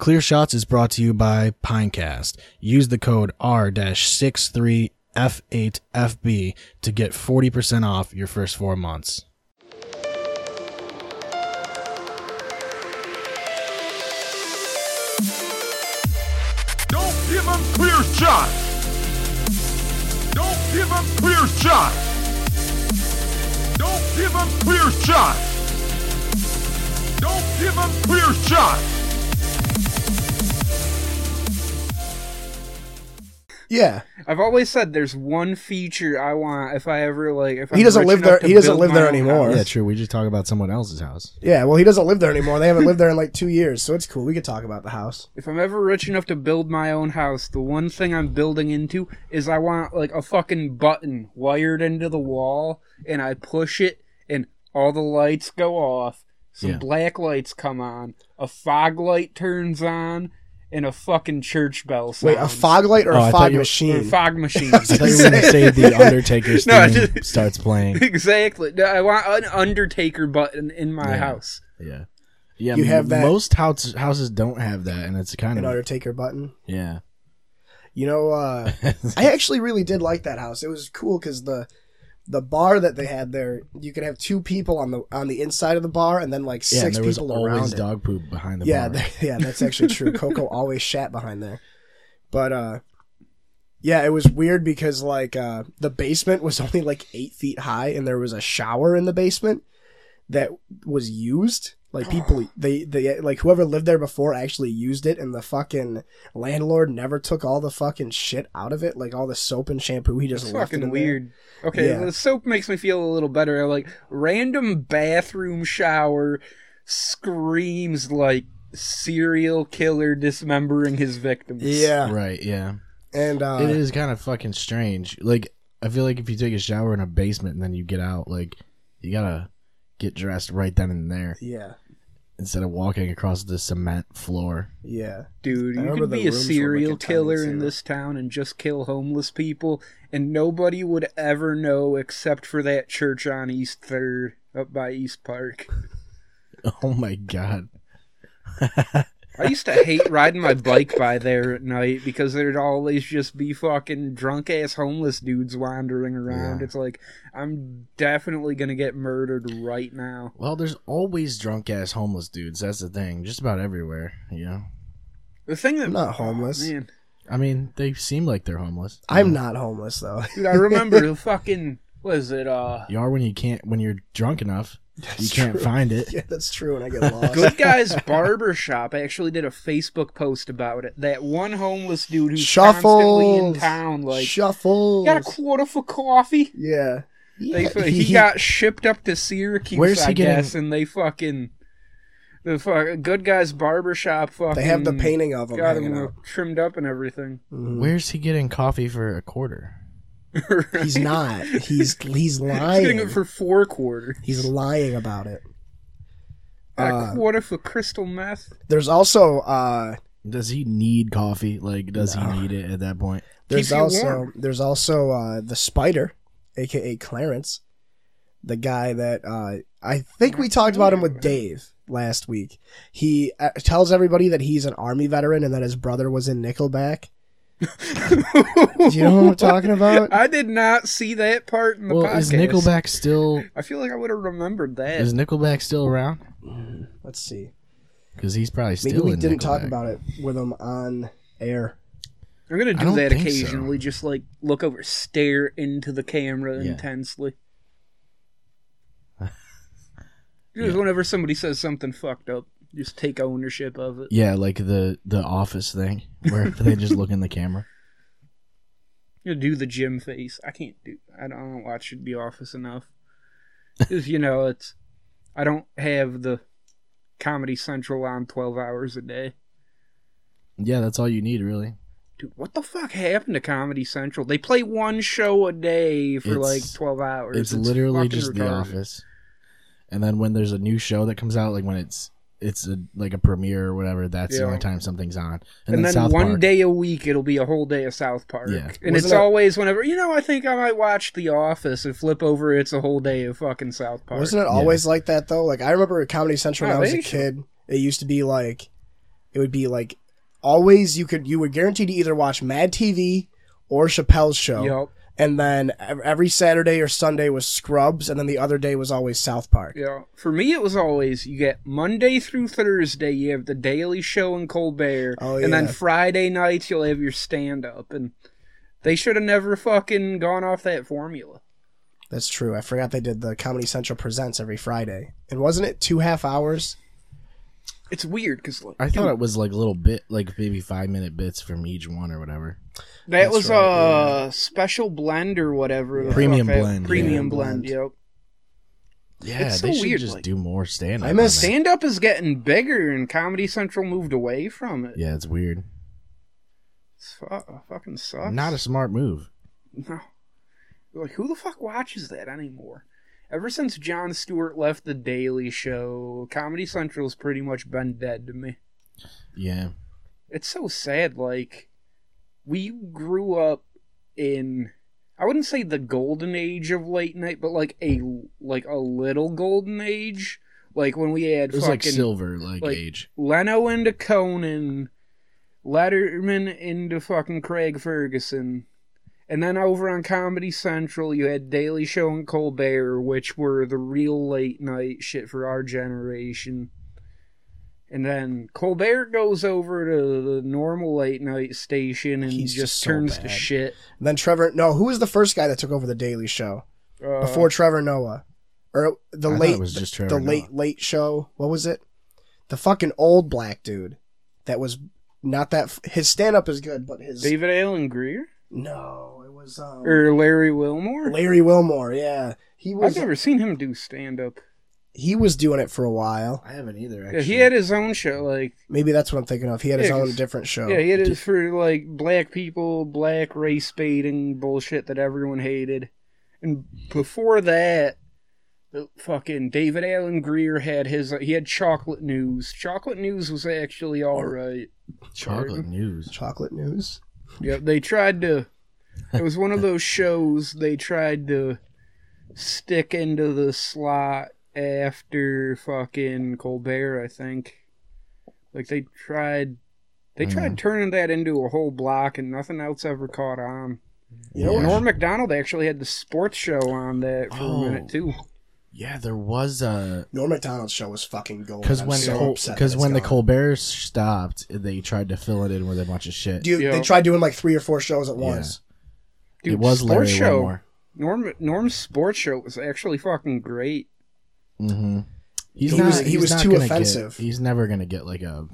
Clear Shots is brought to you by Pinecast. Use the code R-63F8FB to get 40% off your first four months. Don't give him clear shot. Don't give him clear shot. Don't give him clear shot. Don't give him clear shot. Yeah, I've always said there's one feature I want if I ever like if He I'm doesn't rich live enough there- to he doesn't build live my there own anymore. house. Yeah, true. We just talk about someone else's house. yeah. Well, he doesn't live there anymore. They haven't lived there in like two years, so it's cool. We could talk about the house. If I'm ever rich enough to build my own house, the one thing I'm building into is I want like a fucking button wired into the wall, and I push it, and all the lights go off. Some Yeah. black lights come on, a fog light turns on, and a fucking church bell sounds. Wait, a fog light or Oh, I a fog you or machine? fog machine. I thought you were going to say the Undertaker's No, theme just- starts playing. exactly. No, I want an Undertaker button in my Yeah. house. Yeah. Yeah, You have that- Most house, houses don't have that, and it's kind An of an Undertaker button. yeah. You know, uh, I actually really did like that house. It was cool because the the bar that they had there, you could have two people on the on the inside of the bar, and then like yeah, six there was people always around dog poop behind the yeah, bar. th- yeah, that's actually true. Coco always shat behind there, but uh, yeah, it was weird because like uh, the basement was only like eight feet high, and there was a shower in the basement that was used. Like people, they they like whoever lived there before actually used it, and the fucking landlord never took all the fucking shit out of it, like all the soap and shampoo. He just It's left it fucking in there. weird. Okay, Yeah. the soap makes me feel a little better. Like random bathroom shower screams like serial killer dismembering his victims. Yeah, Right, yeah. and uh, it is kind of fucking strange. Like, I feel like if you take a shower in a basement and then you get out, like, you gotta get dressed right then and there yeah, instead of walking across the cement floor. yeah. Dude, I you remember could be a rooms were, like, serial a killer in this town and just kill homeless people, and nobody would ever know except for that church on East Third up by East Park. Oh my god. I used to hate riding my bike by there at night because there'd always just be fucking drunk ass homeless dudes wandering around. Yeah. It's like I'm definitely gonna get murdered right now. Well, there's always drunk ass homeless dudes. That's the thing. Just about everywhere, you know? The thing that I'm not homeless. Oh, man, I mean, they seem like they're homeless. I'm not homeless though. dude, I remember the fucking was it uh You are when you can't, when you're drunk enough. You can't true. find it. Yeah, that's true. And I get lost. Good Guys Barber Shop actually did a Facebook post about it. That one homeless dude who's constantly in town, like Shuffles. got a quarter for coffee. yeah. They Yeah, he, got shipped up to Syracuse, Where's he I getting- guess, and they fucking the fuck, good guys barbershop fucking. They have the painting of him Got him out. trimmed up and everything. Mhm. Where's he getting coffee for a quarter? He's not. He's he's He's getting lying. it for four quarter. He's lying about it. A Uh, quarter for crystal meth. There's also uh Does he need coffee? Like, does No. he need it at that point? there's Keeps also there's also uh the spider, aka Clarence, the guy that uh I think we talked about him with Dave last week. He uh, tells everybody that he's an army veteran and that his brother was in Nickelback. Do you know what I'm talking about? I did not see that part in the Well, podcast. is Nickelback still? I feel like I would have remembered that. Is Nickelback still around? Mm, let's see. Because he's probably still. Maybe we in didn't talk about it with him on air. I'm gonna do that think so. occasionally. Just like look over, stare into the camera Yeah. intensely. Just Yeah. whenever somebody says something fucked up, just take ownership of it. Yeah, like the the Office thing where they just look in the camera. You do the gym face. I can't do. I don't, I don't watch The Office enough. Because you know, it's. I don't have the Comedy Central on twelve hours a day. Yeah, that's all you need, really. Dude, what the fuck happened to Comedy Central? They play one show a day for It's- like twelve hours. It's, literally fucking just The. Office. And then when there's a new show that comes out, like when it's it's a, like a premiere or whatever, that's the only time something's on. And, then South one Park. day a week, it'll be a whole day of South Park. Yeah. And Wasn't it's it- always whenever, you know, I think I might watch The Office and flip over, it's a whole day of fucking South Park. Wasn't it always like that though? Like I remember at Comedy Central when Oh, I was a they- kid. It used to be like it would be like always you could you were guaranteed to either watch Mad TV or Chappelle's show, Yep. And then every Saturday or Sunday was Scrubs, and then the other day was always South Park. Yeah. For me, it was always you get Monday through Thursday, you have the Daily Show and Colbert, Oh, and then. Friday nights you'll have your stand up, and they should have never fucking gone off that formula. That's true. I forgot they did the Comedy Central presents every Friday, and wasn't it two half hours? It's weird because like I thought it was like a little bit, like maybe five minute bits from each one or whatever. That That's was right, a special blend or whatever. the Premium fuck that- blend, Premium yeah. blend. Blend. Yep. Yeah, It's so they should weird, just like- do more stand up. I miss- Stand up is getting bigger, and Comedy Central moved away from it. Yeah, it's weird. It's fu- uh, fucking sucks. Not a smart move. No. Like, who the fuck watches that anymore? Ever since Jon Stewart left The Daily Show, Comedy Central's pretty much been dead to me. Yeah. It's so sad. Like, we grew up in. I wouldn't say the golden age of late night, but like a like a little golden age, like when we had It was fucking like silver like, like- age. Leno into Conan, Letterman into fucking Craig Ferguson. And then over on Comedy Central, you had Daily Show and Colbert, which were the real late night shit for our generation. And then Colbert goes over to the normal late night station and He's just just so turns to shit. And then Trevor, no, who was the first guy that took over the Daily Show Uh, before Trevor Noah, or the I late it was just Trevor the late late show? What was it? The fucking old black dude that was not that. f- His stand up is good, but his David Alan Grier no, it was um, or Larry Wilmore. Larry Wilmore. Yeah, he was. I've never seen him do stand up. He was doing it for a while. I haven't either. Yeah, he had his own show, like Maybe that's what I'm thinking of. He had his Yeah, own 'cause- different show. Yeah, he had it for like black people, black race baiting bullshit that everyone hated. And before that, the fucking David Alan Grier had his. Uh, he had Chocolate News. Chocolate News was actually all right. chocolate news. Chocolate News. Yep, they tried to. It was one of those shows they tried to stick into the slot after fucking Colbert. I think. Like they tried. They tried mm-hmm. turning that into a whole block, and nothing else ever caught on. You Yeah. what? Norm Macdonald actually had the sports show on that for Oh. a minute oh. too. Yeah, there was a Norm Macdonald's show was fucking gold. because when so Col- upset because it's when the gone. Colbert stopped, they tried to fill it in with a bunch of shit. Dude, Yeah. they tried doing like three or four shows at once. Dude, it was Larry sports show. Wilmore. Norm Norm's sports show was actually fucking great. Mm-hmm. He's He not, was- he he's was not too offensive. Get, he's never gonna get like a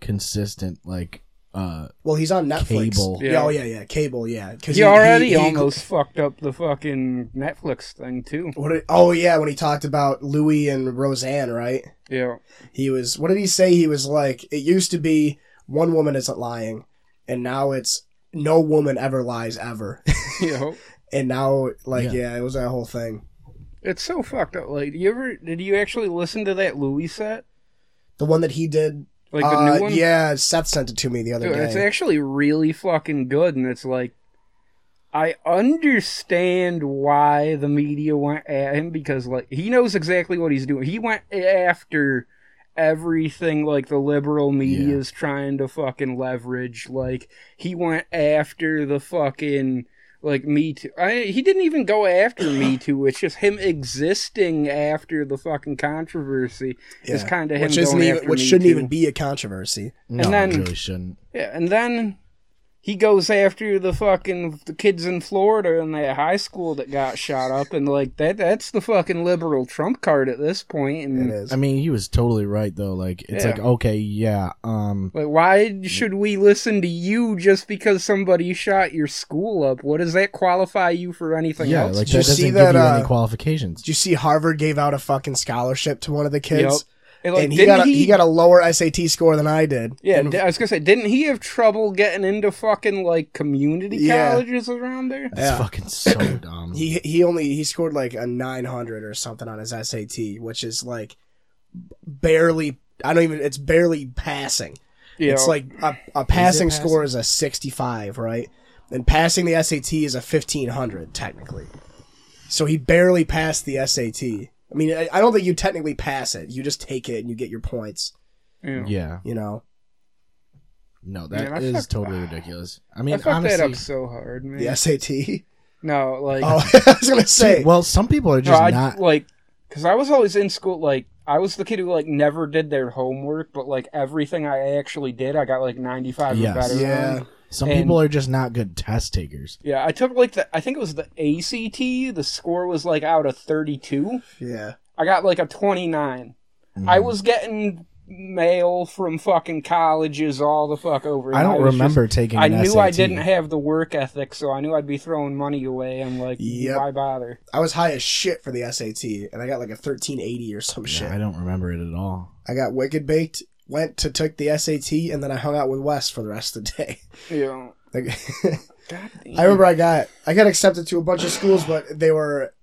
consistent like uh Well, he's on Netflix. Cable. Yeah. Yeah. Oh yeah, yeah, cable. Yeah, because He, already almost fucked up the fucking Netflix thing too. What did, oh yeah, when he talked about Louis and Roseanne, right? Yeah. He was. What did he say? He was like, it used to be one woman isn't lying, and now it's no woman ever lies ever. You know, and now, like, Yeah. yeah. it was that whole thing. It's so fucked up. Like, you ever did you actually listen to that Louis set? The one that he did. Like the uh, new one? Yeah, Seth sent it to me the other Dude, day. it's actually really fucking good, and it's like I understand why the media went at him because like he knows exactly what he's doing. He went after everything like the liberal media Yeah. is trying to fucking leverage. Like he went after the fucking like Me Too. I, he didn't even go after Me Too. It's just him existing after the fucking controversy is kind of him which isn't going even, after which Me shouldn't Too. even be a controversy. no, then- it really shouldn't. Yeah, and then he goes after the fucking the kids in Florida in that high school that got shot up, and like that that's the fucking liberal trump card at this point. And It is. I mean, he was totally right though. Like it's Yeah. like okay, yeah, um, like, why should we listen to you just because somebody shot your school up? What does that qualify you for anything yeah, else? like Did you that doesn't see give that, you uh, any qualifications. Did you see Harvard gave out a fucking scholarship to one of the Yep. Kids? And, like, and he got a, he, got a lower SAT score than I did. yeah. And- I was gonna say, didn't he have trouble getting into fucking like community Yeah. colleges around there? It's yeah. fucking so dumb. he he only he scored like a 900 or something on his SAT, which is like barely. I don't even. It's barely passing. Yeah, It's like a, a passing passing? score is a 65, right? And passing the SAT is a 1500 technically. So he barely passed the SAT. I mean, I, I don't think you technically pass it. You just take it and you get your points. yeah. yeah, You know. No, that Man, is I fucked- totally ridiculous. I mean, I mean, fucked honestly, that up so hard, man. The SAT. No, like Oh, I was gonna say. well, some people are no, just I, not. like because I was always in school. Like I was the kid who like never did their homework, but like everything I actually did, I got like ninety five Yes. or better. yeah. on. Some and- people are just not good test takers. Yeah, I took like the I think it was the ACT. The score was like out of thirty two. Yeah. I got like a twenty nine. Mm-hmm. I was getting mail from fucking colleges all the fuck over. I don't was remember just- taking. I an knew I didn't have the work ethic, so I knew I'd be throwing money away. I'm like, Yep. why bother? I was high as shit for the SAT, and I got like a 1380 or some shit. I don't remember it at all. I got wicked baked. Went to took the SAT, and then I hung out with Wes for the rest of the day. You know, Like, God. I remember I got I got accepted to a bunch of schools, but they were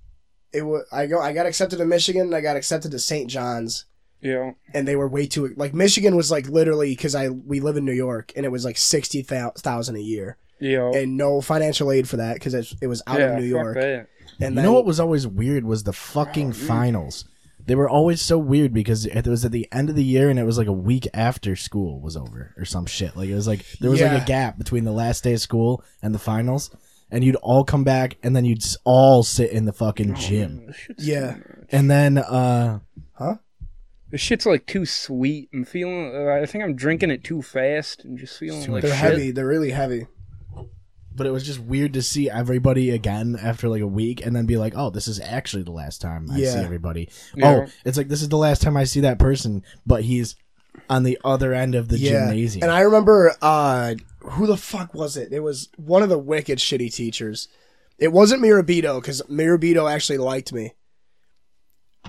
it was I go I got accepted to Michigan. I got accepted to St. John's, You know, and they were way too like Michigan was like literally because I we live in New York, and it was like sixty thousand a year, you know. and no financial aid for that because it, it was out yeah, of New fuck York. that. And you then, know what was always weird was the fucking finals. They were always so weird because it was at the end of the year and it was like a week after school was over or some shit. Like it was like there was Yeah. like a gap between the last day of school and the finals, and you'd all come back and then you'd all sit in the fucking gym. This shit's Yeah. too. And then uh huh? This shit's like too sweet. I'm feeling. Uh, I think I'm drinking it too fast and just feeling like they're shit. heavy. They're really heavy. But it was just weird to see everybody again after like a week and then be like, "Oh, this is actually the last time I see everybody." Yeah. Oh, it's like this is the last time I see that person, but he's on the other end of the yeah. gymnasium. And I remember uh who the fuck was it? It was one of the wicked shitty teachers. It wasn't Mirabito because Mirabito actually liked me.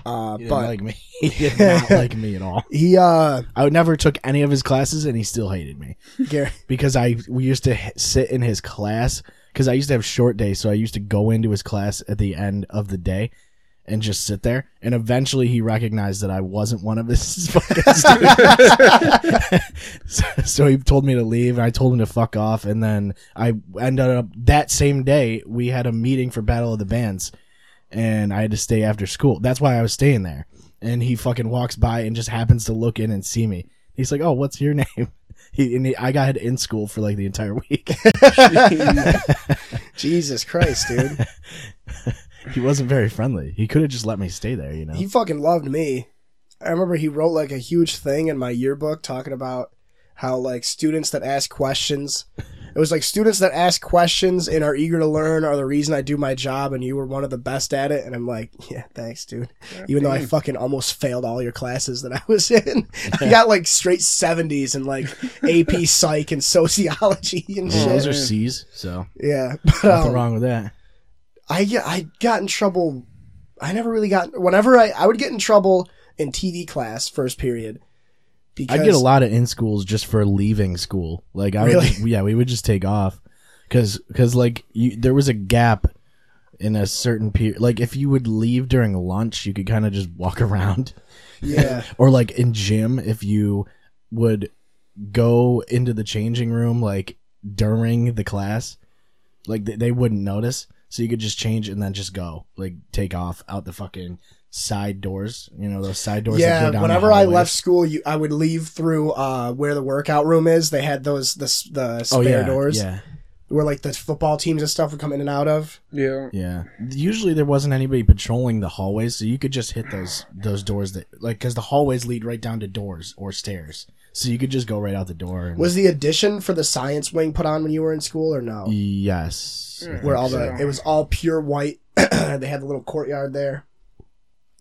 Uh, He didn't but like me. He did not like me at all. he uh, I never took any of his classes, and he still hated me Gar- because I we used to h- sit in his class because I used to have short days, so I used to go into his class at the end of the day and just sit there. And eventually, he recognized that I wasn't one of his fucking students, so, so he told me to leave, and I told him to fuck off. And then I ended up that same day we had a meeting for Battle of the Bands and I had to stay after school. That's why I was staying there. And he fucking walks by and just happens to look in and see me. He's like, "Oh, what's your name?" He and he, I got in school for like the entire week. Jesus Christ, dude. he wasn't very friendly. He could have just let me stay there, you know. he fucking loved me. I remember he wrote like a huge thing in my yearbook talking about how like students that ask questions. It was like students that ask questions and are eager to learn are the reason I do my job, and you were one of the best at it. And I'm like, yeah, thanks, dude. Even though I fucking almost failed all your classes that I was in, I got like straight seventies in like AP Psych and sociology and Well, those are C's, so Yeah, but nothing um, wrong with that. I I got in trouble. I never really got. Whenever I I would get in trouble in TV class first period. Because I get a lot of in schools just for leaving school. Like I would, Really? just- yeah, we would just take off because because like you, there was a gap in a certain period. Like if you would leave during lunch, you could kind of just walk around. Yeah, or like in gym if you would go into the changing room like during the class like they, they wouldn't notice so you could just change and then just go like take off out the fucking side doors you know those side doors that yeah. go down the Whenever I left school, you I would leave through uh where the workout room is. They had those the the spare oh yeah doors yeah where like the football teams and stuff would come in and out of. Yeah. yeah usually there wasn't anybody patrolling the hallways so you could just hit those those doors that like because the hallways lead right down to doors or stairs so you could just go right out the door and Was the addition for the science wing put on when you were in school or no? yes I think Where all so. the it was all pure white. they had the little courtyard there.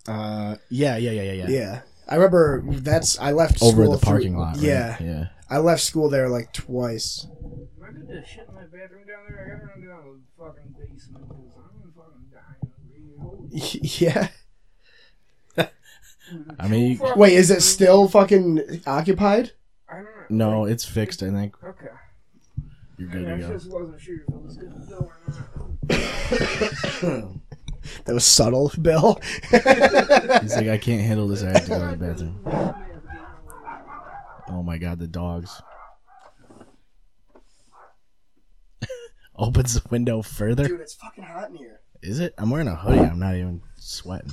Uh yeah yeah yeah yeah yeah Yeah. I remember that's I left over school the through- parking lot right? Yeah, yeah I left school there like twice. Am I good to shit in my bathroom down there? I gotta run down to the fucking basement because I'm fucking dying over here. Yeah. I mean, fuck. Wait, is it still fucking occupied? I don't know. no, it's fixed. I think Okay. you're good I to go. just wasn't sure if it was good to go or not. That was subtle, Bill. He's like, I can't handle this. I have to go to the bathroom. Oh my god, the dogs. Opens the window further. Dude, it's fucking hot in here. Is it? I'm wearing a hoodie. I'm not even sweating.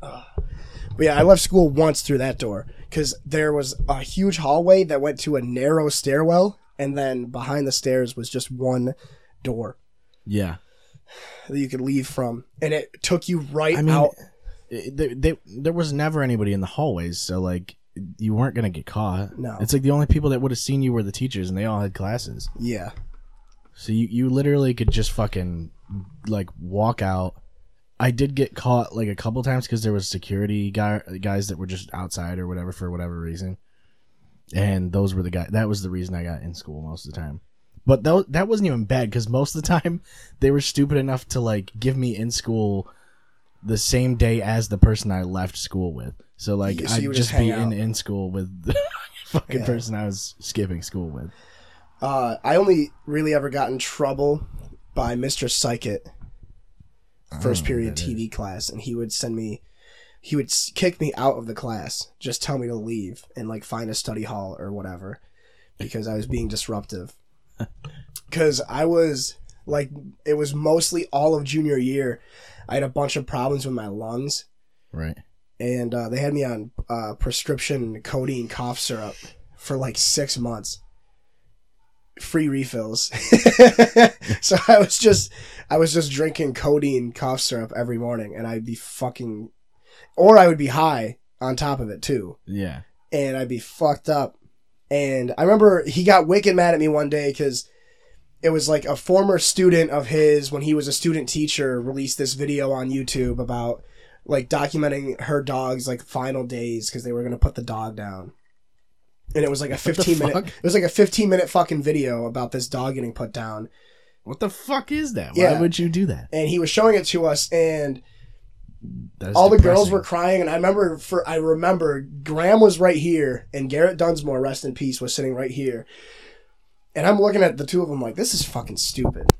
But yeah, I left school once through that door because there was a huge hallway that went to a narrow stairwell, and then behind the stairs was just one door Yeah. That you could leave from, and it took you right I mean, out. it- they, they, there was never anybody in the hallways, so like you weren't gonna get caught. No. it's like the only people that would have seen you were the teachers, and they all had classes. Yeah, So you, you literally could just fucking like walk out. I did get caught like a couple times because there was security guy, guys that were just outside or whatever for whatever reason, and those were the guy. That was the reason I got in school most of the time. But that that wasn't even bad because most of the time they were stupid enough to like give me in school the same day as the person I left school with. So like so I'd just just be in in school with the fucking Yeah. person I was skipping school with. uh, I only really ever got in trouble by Mr. Psychit, first period TV class, and he would send me. He would kick me out of the class, just tell me to leave and like find a study hall or whatever, because I was being disruptive. Because I was like, it was mostly all of junior year. I had a bunch of problems with my lungs, Right. and uh, they had me on uh, prescription codeine cough syrup for like six months. Free refills. so I was just, I was just drinking codeine cough syrup every morning, and I'd be fucking, or I would be high on top of it too, Yeah. and I'd be fucked up. And I remember he got wicked mad at me one day because it was like a former student of his when he was a student teacher released this video on YouTube about like documenting her dog's like final days because they were gonna put the dog down. And it was like a 15 minute it was like a 15 minute fucking video about this dog getting put down. What the fuck is that? Why Yeah. would you do that? And he was showing it to us and all the girls were crying and I remember for I remember Graham was right here and Garrett Dunsmore, rest in peace, was sitting right here. And I'm looking at the two of them like this is fucking stupid.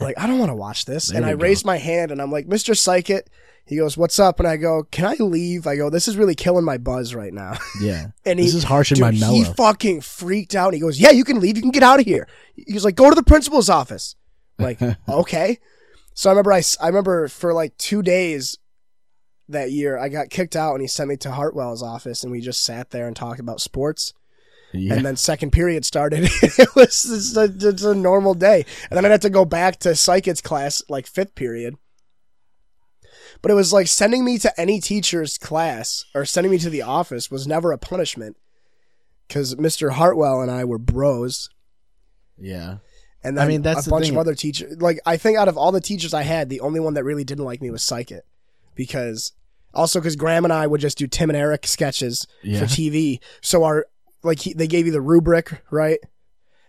Like I don't want to watch this. There and I go. raised my hand and I'm like, Mr. Psychit. He goes, What's up? And I go, Can I leave? I go, This is really killing my buzz right now. Yeah. And he, this is harshing dude, my mellow. he fucking freaked out. He goes, "Yeah, you can leave. You can get out of here." He was like, "Go to the principal's office." Like, okay. So I remember I, I remember for like two days that year I got kicked out and he sent me to Hartwell's office and we just sat there and talked about sports. yeah. And then second period started. it was just a, just a normal day. And then I'd have to go back to Psychit's class like fifth period. But it was like sending me to any teacher's class or sending me to the office was never a punishment. Because Mr. Hartwell and I were bros. yeah. And I mean, that's a bunch thing. of other teachers. Like, I think out of all the teachers I had, the only one that really didn't like me was Psychit. Because, also because Graham and I would just do Tim and Eric sketches Yeah. for TV. So our, like, he, they gave you the rubric, right?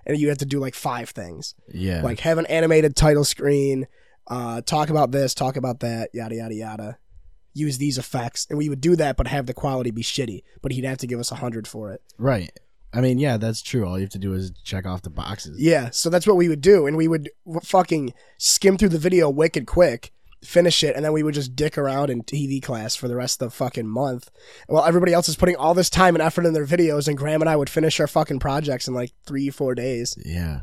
And you had to do like five things. Yeah. Like, have an animated title screen, uh, talk about this, talk about that, yada, yada, yada. Use these effects. And we would do that, but have the quality be shitty. But he'd have to give us a hundred for it. right. I mean, yeah, that's true. All you have to do is check off the boxes. Yeah, so that's what we would do, and we would fucking skim through the video wicked quick, finish it, and then we would just dick around in TV class for the rest of the fucking month. While everybody else is putting all this time and effort in their videos, and Graham and I would finish our fucking projects in like three, four days Yeah.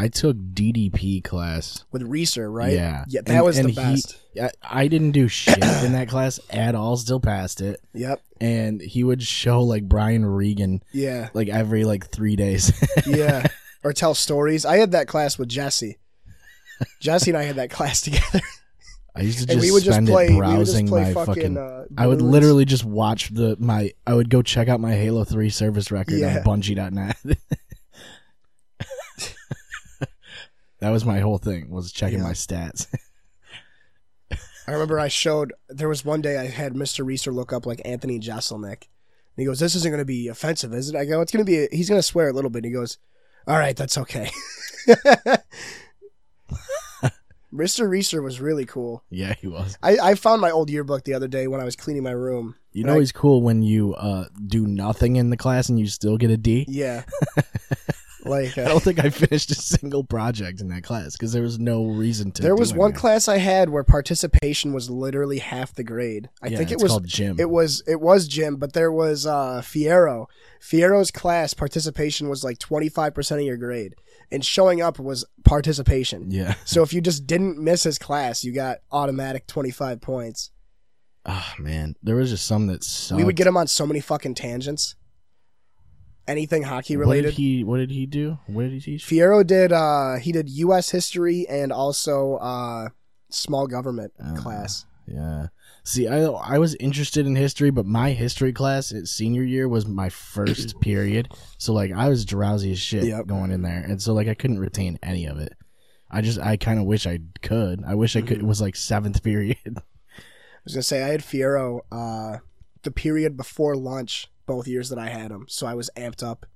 I took DDP class. with Reeser, right? Yeah. yeah, that And- was the and he- best. I, I didn't do shit in that class at all. Still passed it. Yep. And he would show like Brian Regan Yeah. like every like three days. Yeah. or tell stories. I had that class with Jesse. Jesse and I had that class together, I used to just and we would just spend play. it We would just browsing play my fucking. fucking. uh, I would literally just watch the my. I would go check out my Halo Three service record Yeah. on Bungie.net. that was my whole thing was checking Yeah. my stats. I remember I showed there was one day I had Mr. Reeser look up like Anthony Jeselnik. And he goes, This isn't gonna be offensive, is it? I go, It's gonna be he's gonna swear a little bit. And He goes, All right, that's okay. Mr. Reeser was really cool. yeah, he was. I, I found my old yearbook the other day when I was cleaning my room. You know I- he's cool when you uh do nothing in the class and you still get a D. Yeah. like I uh, don't think I finished a single project in that class because there was no reason to. there was one class I had where participation was literally half the grade. I Yeah, think it was called gym. It was it was gym, but there was uh Fiero. Fiero's class participation was like twenty five percent of your grade, and showing up was participation. yeah, So if you just didn't miss his class, you got automatic twenty five points. Oh man, there was just some that sucked. We would get him on so many fucking tangents. Anything hockey What did related. he? What did he do? What did he teach? Fiero did uh he did US history and also uh small government Uh, class. Yeah. See, I I was interested in history, but my history class at senior year was my first period. So like I was drowsy as shit Yep. going in there, and so like I couldn't retain any of it. I just I kind of wish I could. I wish I could. It was like seventh period. I was gonna say I had Fiero uh the period before lunch both years that I had him, so I was amped up.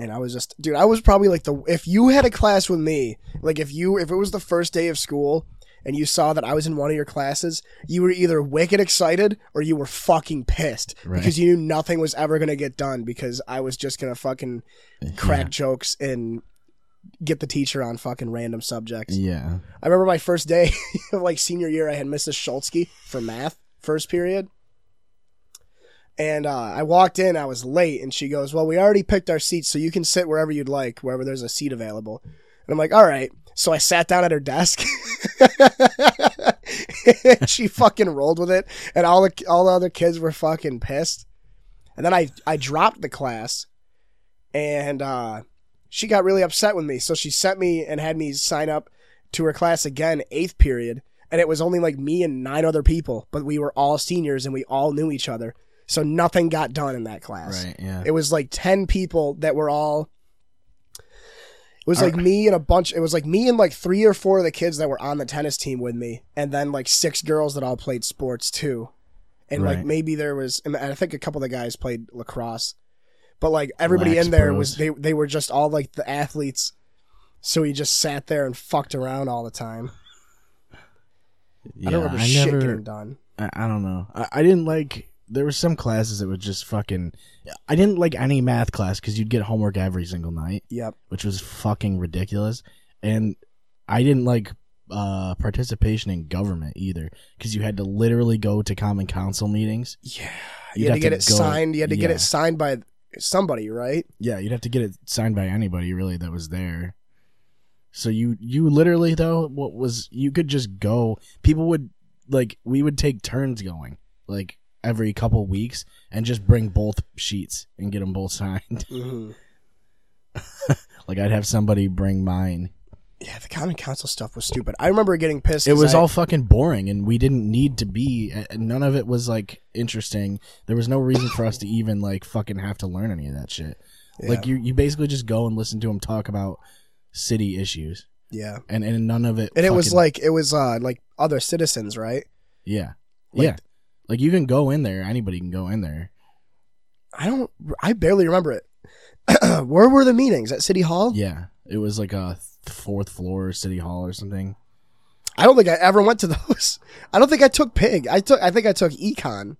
And I was just dude, I was probably like the if you had a class with me, like if you if it was the first day of school and you saw that I was in one of your classes, you were either wicked excited or you were fucking pissed Right. because you knew nothing was ever gonna get done because I was just gonna fucking crack jokes and get the teacher on fucking random subjects. Yeah. I remember my first day of like senior year, I had Mrs. Schultzke for math, first period. And uh, I walked in, I was late, and she goes, Well, we already picked our seats, so you can sit wherever you'd like, wherever there's a seat available. And I'm like, All right. So I sat down at her desk. she fucking rolled with it, and all the all the other kids were fucking pissed. And then I I dropped the class, and uh, she got really upset with me. So she sent me and had me sign up to her class again, eighth period, and it was only like me and nine other people, but we were all seniors and we all knew each other. So nothing got done in that class. Right. Yeah. It was like 10 people that were all. It was like me and a bunch. It was like me and like three or four of the kids that were on the tennis team with me, and then like six girls that all played sports too. And like maybe there was, and I think a couple of the guys played lacrosse, but like everybody Lax in there bros. was they they were just all like the athletes. So he just sat there and fucked around all the time. yeah, I don't remember I shit never- getting done. I, I don't know. I, I didn't like. There were some classes that were just fucking. I didn't like any math class because you'd get homework every single night, Yep. which was fucking ridiculous. And I didn't like uh, participation in government either because you had to literally go to common council meetings. Yeah. You had to get to it go- signed. You had to get it signed by somebody, right? Yeah, you'd have to get it signed by anybody really that was there. So you you literally though what was you could just go. People would like we would take turns going like every couple weeks and just bring both sheets and get them both signed. Mm-hmm. like I'd have somebody bring mine. Yeah, the common council stuff was stupid. I remember getting pissed. It was I- all fucking boring and we didn't need to be none of it was like interesting. There was no reason for us to even like fucking have to learn any of that shit. Like you you basically just go and listen to them talk about city issues. yeah, and and none of it. and it was like it was uh like other citizens, right? yeah, like- yeah. Like you can go in there. Anybody can go in there. I don't. I barely remember it. Where were the meetings at City Hall? Yeah, it was like a fourth floor city hall or something. I don't think I ever went to those. I don't think I took Pig. I took. I think I took Econ.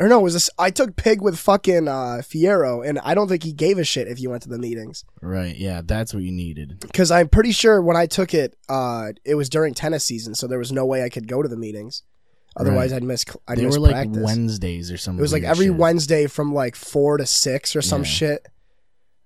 Or no, it was this? I took Pig with fucking uh, Fiero, and I don't think he gave a shit if you went to the meetings. Right. Yeah, that's what you needed. Because I'm pretty sure when I took it, uh, it was during tennis season, so there was no way I could go to the meetings. Otherwise, Right. I'd miss. I'd they miss were like practice. Wednesdays or something. It was like every Wednesday from like four to six or some Yeah. shit,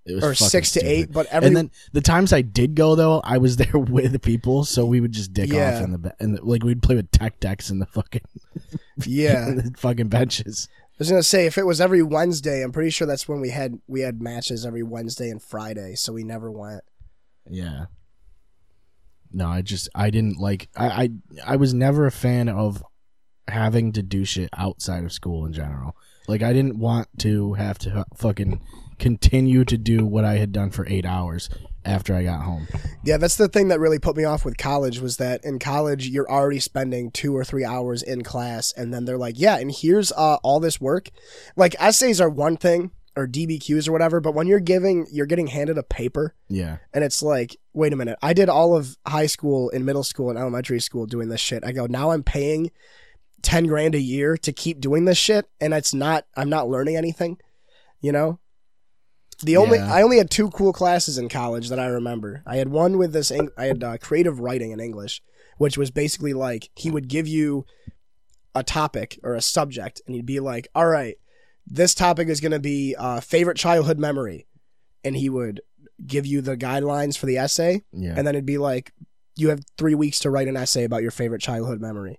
it was or six to stupid. eight. But every and then the times I did go though, I was there with people, so we would just dick Yeah. off in the and like we'd play with tech decks in the fucking yeah, the fucking benches. I was gonna say if it was every Wednesday, I'm pretty sure that's when we had we had matches every Wednesday and Friday, so we never went. Yeah. No, I just I didn't like I I, I was never a fan of having to do shit outside of school in general. Like I didn't want to have to fucking continue to do what I had done for 8 hours after I got home. Yeah, that's the thing that really put me off with college was that in college you're already spending two or three hours in class, and then they're like, "Yeah, and here's uh, all this work." Like essays are one thing, or DBQs or whatever, but when you're giving, you're getting handed a paper, Yeah. and it's like, wait a minute, I did all of high school and middle school and elementary school doing this shit. I go, now I'm paying ten grand a year to keep doing this shit, and it's not, I'm not learning anything, you know. The only Yeah. I only had two cool classes in college that I remember. I had one with this. I had uh, creative writing in English, which was basically like he would give you a topic or a subject, and he'd be like, "All right, this topic is going to be uh, favorite childhood memory," and he would give you the guidelines for the essay, Yeah. and then it'd be like, "You have three weeks to write an essay about your favorite childhood memory."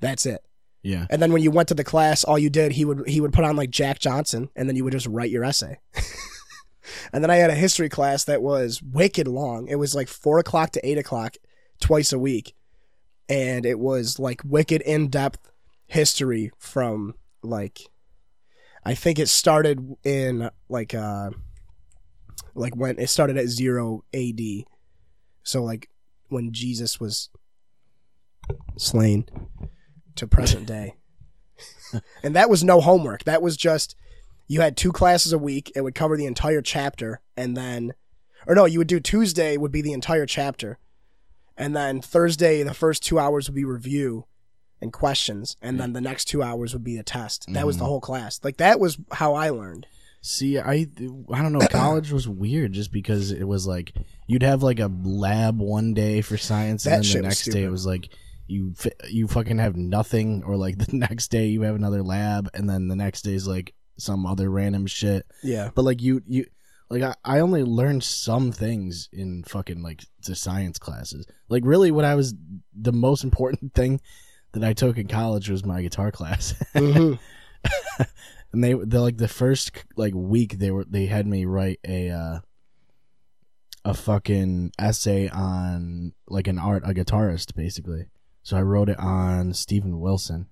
That's it. Yeah. And then when you went to the class, all you did he would he would put on like Jack Johnson, and then you would just write your essay. and then I had a history class that was wicked long. It was like four o'clock to eight o'clock twice a week, and it was like wicked in depth history from like I think it started in like uh like when it started at zero AD, so like when Jesus was slain to present day. and that was no homework. That was just you had two classes a week. It would cover the entire chapter, and then, or no, you would do Tuesday would be the entire chapter, and then Thursday the first two hours would be review and questions, and then the next two hours would be a test. That was the mm-hmm. whole class. Like that was how I learned. See, I I don't know. College was weird just because it was like you'd have like a lab one day for science, That and shit then the was next day stupid. it was like you you fucking have nothing, or like the next day you have another lab, and then the next day is like some other random shit. Yeah. But like you you like I, I only learned some things in fucking like the science classes. Like really, what I was the most important thing that I took in college was my guitar class. hmm and they they like the first like week they were they had me write a uh a fucking essay on like an art a guitarist basically so i wrote it on Stephen wilson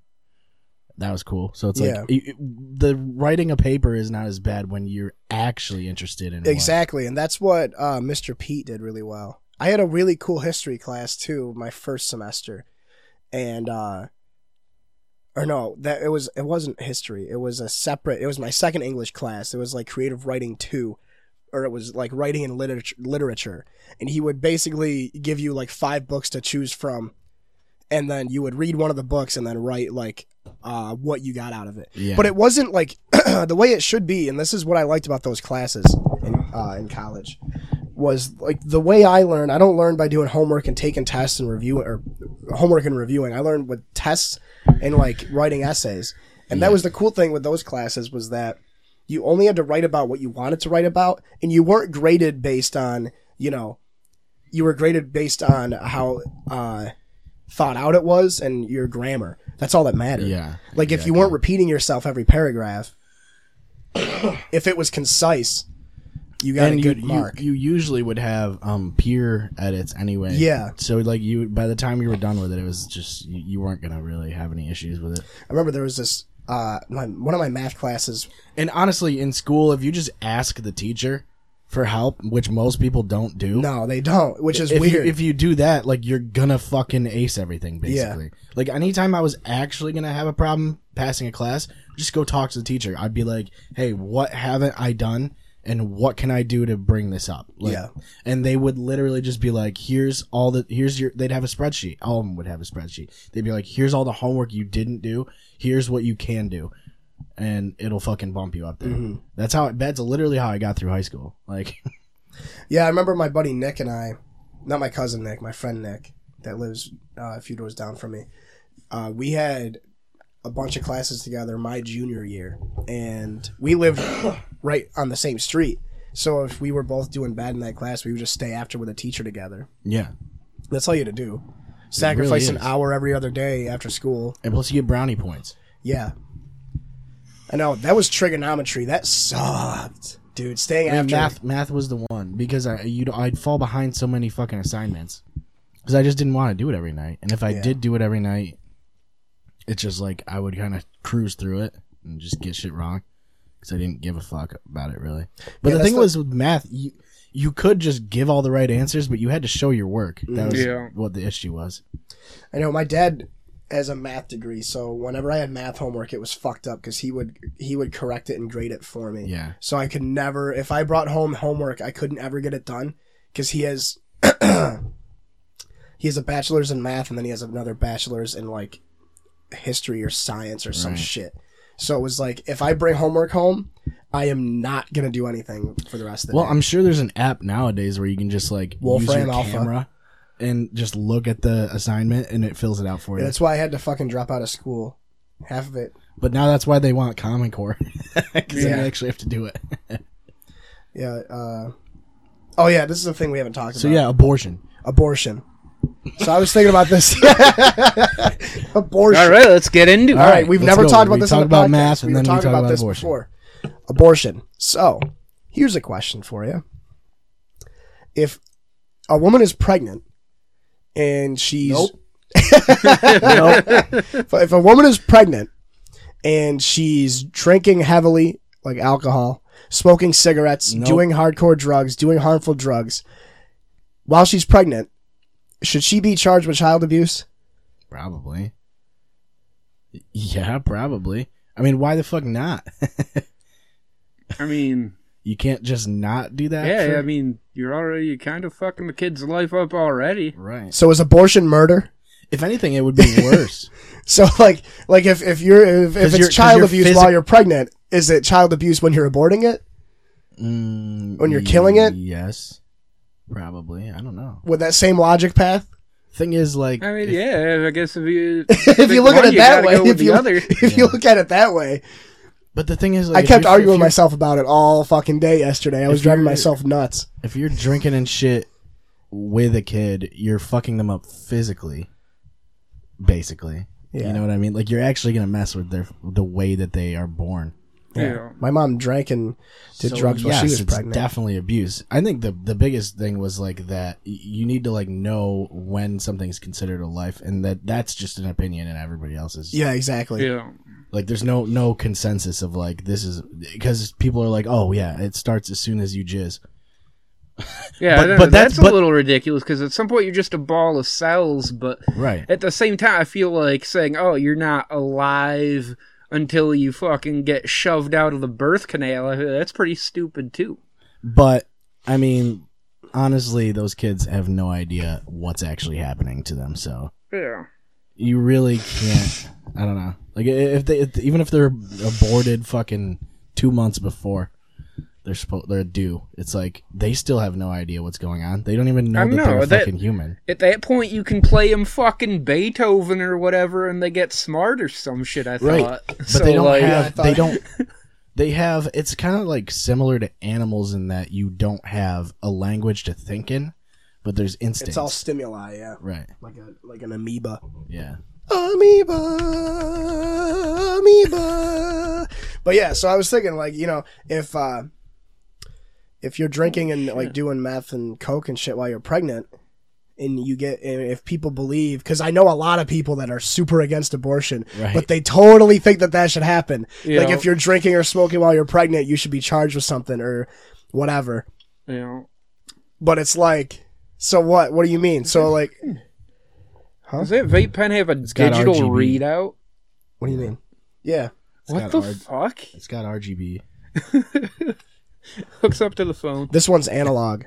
that was cool so it's Yeah. like it- it- the writing a paper is not as bad when you're actually interested in Exactly, and that's what uh, Mr. Pete did really well. I had a really cool history class too, my first semester, and uh, or no, that it was it wasn't history. It was a separate. It was my second English class. It was like creative writing two, or it was like writing and literature. Literature, and he would basically give you like five books to choose from, and then you would read one of the books and then write like uh, what you got out of it. yeah But it wasn't like the way it should be, and this is what I liked about those classes in uh, in college was like the way I learn. I don't learn by doing homework and taking tests and reviewing or homework and reviewing. I learned with tests and like writing essays. And that was the cool thing with those classes was that you only had to write about what you wanted to write about, and you weren't graded based on you know you were graded based on how uh, thought out it was and your grammar. That's all that mattered. yeah Like if you weren't repeating yourself every paragraph, if it was concise, you got and a good you, mark. You, you usually would have um peer edits anyway Yeah. so like you by the time you were done with it it was just you, you weren't gonna really have any issues with it I remember there was this uh my, one of my math classes. And honestly, in school, if you just ask the teacher for help, which most people don't do, No, they don't, which is if weird. You, if you do that, like you're gonna fucking ace everything, basically. Like anytime I was actually gonna have a problem passing a class, just go talk to the teacher. I'd be like, "Hey, what haven't I done?" And what can I do to bring this up? Like, Yeah. And they would literally just be like, "Here's all the here's your." They'd have a spreadsheet. All of them would have a spreadsheet. They'd be like, "Here's all the homework you didn't do. Here's what you can do." And it'll fucking bump you up there. Mm-hmm. That's how that's literally how I got through high school. Like, yeah, I remember my buddy Nick and I, not my cousin Nick, my friend Nick, that lives uh, a few doors down from me. Uh, we had a bunch of classes together my junior year, and we lived right on the same street. So if we were both doing bad in that class, we would just stay after with a teacher together. yeah, That's all you had to do. Sacrifice an hour every other day after school. and plus you get brownie points. Yeah. I know that was trigonometry. That sucked, dude. Staying And after math, math was the one because I you I'd fall behind so many fucking assignments because I just didn't want to do it every night. And if I Yeah. did do it every night, it's just like I would kind of cruise through it and just get shit wrong because I didn't give a fuck about it really. But Yeah, the thing the- was with math, you you could just give all the right answers, but you had to show your work. That was Yeah. what the issue was. I know my dad has a math degree, so whenever I had math homework, it was fucked up because he would he would correct it and grade it for me. Yeah. So I could never, if I brought home homework, I couldn't ever get it done because he has he has a bachelor's in math and then he has another bachelor's in like history or science or some Right. shit. So it was like if I bring homework home, I am not gonna do anything for the rest of the Well, day. Well, I'm sure there's an app nowadays where you can just like use Wolfram your Alpha. camera and just look at the assignment and it fills it out for you. That's why I had to fucking drop out of school. Half of it. But now that's why they want Common Core because Yeah. they actually have to do it. Yeah. Uh, oh yeah, this is the thing we haven't talked so about. So yeah, abortion. abortion. So I was thinking about this abortion. All right, let's get into it. All right, we've never go. talked about We this on talked the about podcast. math, we and were then we talking talk about, about this abortion. before. Abortion. So, here's a question for you: If a woman is pregnant and she's Nope. if, if a woman is pregnant and she's drinking heavily, like alcohol, smoking cigarettes, Nope. doing hardcore drugs, doing harmful drugs, while she's pregnant, should she be charged with child abuse? Probably. Yeah, probably. I mean, why the fuck not? I mean, you can't just not do that. yeah, for- I mean, you're already kind of fucking the kid's life up already. right. So is abortion murder? If anything, it would be worse. So like like if if you're if, if 'Cause it's you're- child abuse physi- while you're pregnant, is it child abuse when you're aborting it? Mm, When you're killing it? Yes. Probably. I don't know. With that same logic path? Thing is, like, I mean, if- yeah, I guess if you if you look at it that way, if you other. if you look at it that way, But the thing is, like, I kept arguing with myself about it all fucking day yesterday. I was if driving myself nuts. If you're drinking and shit with a kid, you're fucking them up physically. Basically. Yeah. You know what I mean? Like you're actually gonna mess with their the way that they are born. Yeah. My mom drank and did So, drugs while yes, she was it's pregnant. definitely abuse. I think the the biggest thing was like that y- you need to like know when something's considered a life, and that that's just an opinion, and everybody else's. yeah, exactly. Yeah. Like there's no no consensus of like this is because people are like, oh yeah, it starts as soon as you jizz. Yeah, But- but that's, that's- but- a little ridiculous because at some point you're just a ball of cells, but Right. at the same time, I feel like saying, "Oh, you're not alive until you fucking get shoved out of the birth canal." That's pretty stupid too. But I mean, honestly, those kids have no idea what's actually happening to them. So Yeah. you really can't. I don't know. Like if they, if, even if they're aborted, fucking two months before they're supposed they're due, it's like they still have no idea what's going on. They don't even know I that know, they're that- fucking human. At that point, you can play them fucking Beethoven or whatever, and they get smart or some shit. I Right. thought, But so they don't like, have. Thought- They don't. They have. It's kind of like similar to animals in that you don't have a language to think in, but there's instincts. It's all stimuli, yeah. right. Like a like an amoeba. Yeah. Amoeba, amoeba. But yeah, so I was thinking, like, you know, if uh if you're drinking and like doing meth and coke and shit while you're pregnant, and you get and if people believe, because I know a lot of people that are super against abortion, Right. but they totally think that that should happen. Yeah. Like, if you're drinking or smoking while you're pregnant, you should be charged with something or whatever. you know, But it's like, so what? What do you mean? So like, does that vape pen have a got digital readout? what do you mean? Yeah. What the R- fuck? It's got RGB. Hooks up to the phone. This one's analog.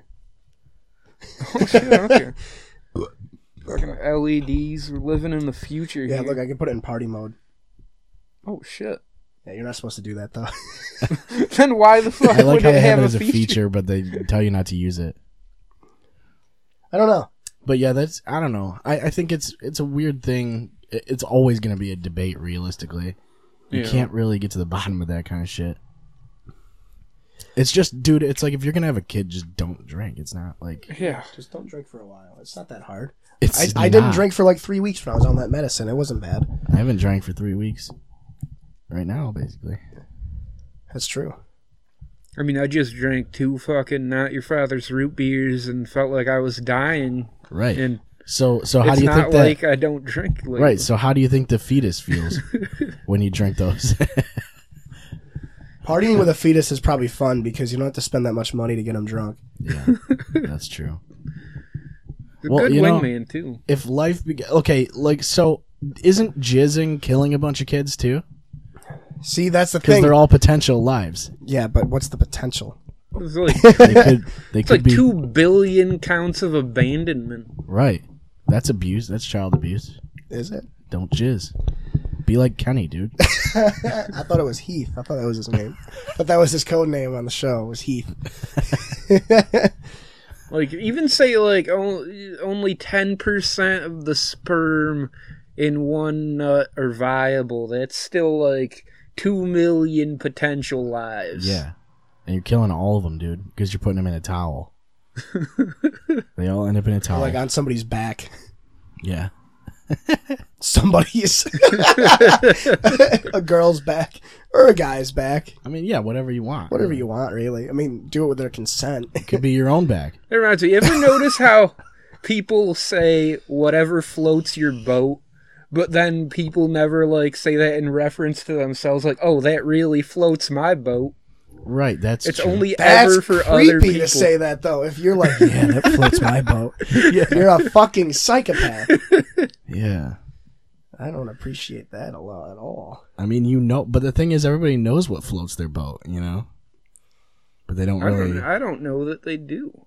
Oh, shit, okay. Fucking LEDs. We're living in the future Yeah, here. look, I can put it in party mode. oh shit. Yeah, you're not supposed to do that though. then why the fuck I like would how it they have have it a as a feature? feature, but they tell you not to use it. I don't know. But yeah, that's I don't know. I, I think it's it's a weird thing. It's always going to be a debate. Realistically, you Yeah. can't really get to the bottom of that kind of shit. It's just, dude. It's like if you're gonna have a kid, just don't drink. It's not like Yeah. Just don't drink for a while. It's not that hard. it's. I, I didn't not. drink for like three weeks when I was on that medicine. It wasn't bad. I haven't drank for three weeks. Right now, basically. That's true. I mean, I just drank two fucking not your father's root beers and felt like I was dying. Right. And so, so how do you think that? like I don't drink. Like, right. So, how do you think the fetus feels when you drink those? Partying with a fetus is probably fun because you don't have to spend that much money to get them drunk. yeah, that's true. a well, good you know- wingman too. if life be- okay like so isn't jizzing killing a bunch of kids too See, that's the because thing. they're all potential lives yeah, but what's the potential? It's like they could they it's could like be two billion counts of abandonment. right that's abuse that's child abuse Is it? don't jizz be like kenny dude I thought it was Heath. I thought that was his name. I thought that was his code name on the show. Was Heath? Like even say like only only ten percent of the sperm in one nut are viable. That's still like two million potential lives. yeah and you're killing all of them dude because you're putting them in a towel they all end up in a towel Like on somebody's back. Yeah. Somebody's a girl's back or a guy's back. I mean, yeah, whatever you want. Whatever you want, really. I mean, do it with their consent. It could be your own bag. That reminds me. You ever notice how people say whatever floats your boat, but then people never like say that in reference to themselves, like, "Oh, that really floats my boat." Right. That's It's true. only That's ever for creepy other people. to say that though. If you're like, yeah, that floats my boat. You're a fucking psychopath. Yeah. I don't appreciate that a lot at all. I mean, you know, but the thing is, everybody knows what floats their boat, you know. But they don't I really. don't. I don't know that they do.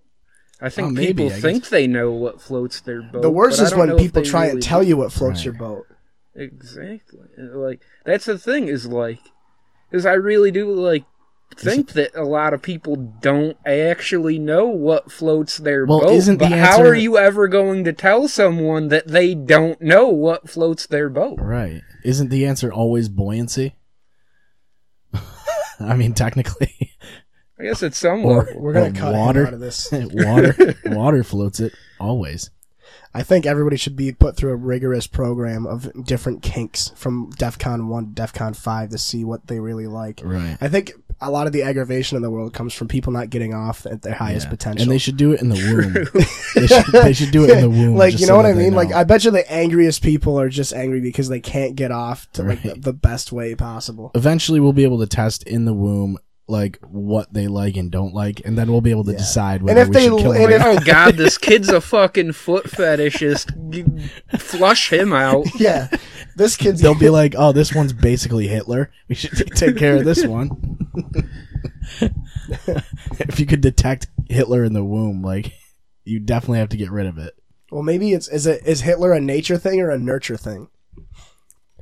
I think Oh, maybe, people I think they know what floats their boat. The worst but I is don't when people try really and tell do. you what floats Right. your boat. Exactly. Like that's the thing is like, is I really do like think that a lot of people don't actually know what floats their Well, boat. isn't the but how are you ever going to tell someone that they don't know what floats their boat? Right. Isn't the answer always buoyancy? I mean, technically, I guess it's somewhat. We're gonna Or cut water. out of this. water water floats it always. I think everybody should be put through a rigorous program of different kinks from DEFCON 1 to DEFCON 5 to see what they really like. Right. I think a lot of the aggravation in the world comes from people not getting off at their highest Yeah. potential. And they should do it in the womb. they, should, they should do it in the womb. like just you so know what I mean? Like. I bet you the angriest people are just angry because they can't get off to like the, the best way possible. eventually we'll be able to test in the womb like what they like and don't like, and then we'll be able to decide whether if we they- should kill and them. if- Oh God, this kid's a fucking foot fetishist. G- Flush him out. Yeah, this kid's They'll be like, "Oh, this one's basically Hitler. We should t- take care of this one." if you could detect Hitler in the womb, like you definitely have to get rid of it. well, maybe it's is it is Hitler a nature thing or a nurture thing?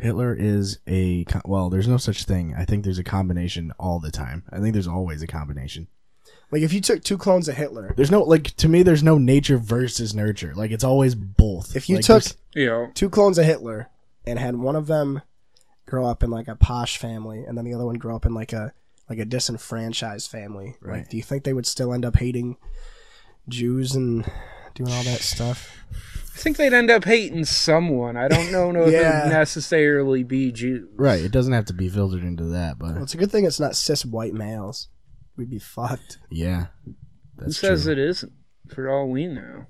Hitler is a well. There's no such thing. I think there's a combination all the time. I think there's always a combination. Like if you took two clones of Hitler, There's no like to me. There's no nature versus nurture. Like it's always both. if you Like, took You know, two clones of Hitler and had one of them grow up in like a posh family and then the other one grow up in like a like a disenfranchised family, Right. like do you think they would still end up hating Jews and doing all that stuff? I think they'd end up hating someone. I don't know if Yeah. it'd necessarily be Jews. right. It doesn't have to be filtered into that, but Well, it's a good thing it's not cis white males. We'd be fucked. yeah, Who that's says true. it isn't? For all we know.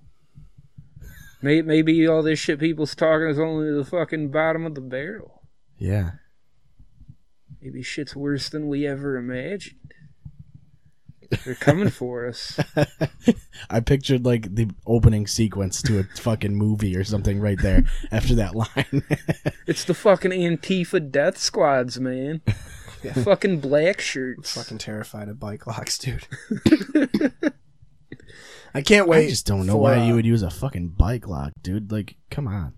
Maybe, maybe all this shit people's talking is only the fucking bottom of the barrel. Yeah. Maybe shit's worse than we ever imagined. They're coming for us. I pictured like the opening sequence to a fucking movie or something right there after that line. It's the fucking Antifa death squads, man. Yeah. Fucking black shirts. Fucking terrified of bike locks, dude. I can't wait. I just don't know for, why uh, you would use a fucking bike lock, dude. Like, come on,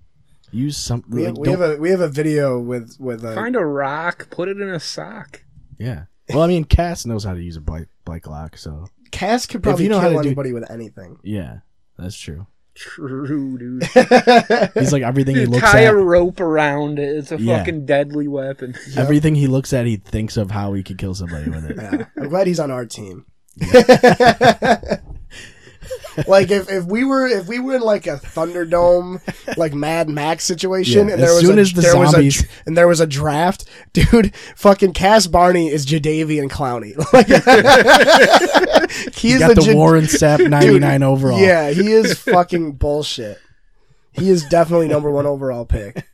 use something. We, like, have, we have a we have a video with with a Find a rock, put it in a sock. yeah. Well, I mean, Cass knows how to use a bike bike lock, so Cass could probably you know how kill to do- anybody with anything. yeah, that's true. True, dude. He's like everything he You looks tie at. a rope around it. It's a Yeah. fucking deadly weapon. Everything he looks at, he thinks of how he could kill somebody with it. Yeah, I'm glad he's on our team. like if, if we were if we were in like a Thunderdome like Mad Max situation Yeah, and as there was soon a, as the there was a and there was a draft, dude, fucking Cass Barney is Jadeveon Clowney. Like He got the Jad- Warren Sapp 99 overall. Yeah, he is fucking bullshit. He is definitely number one overall pick.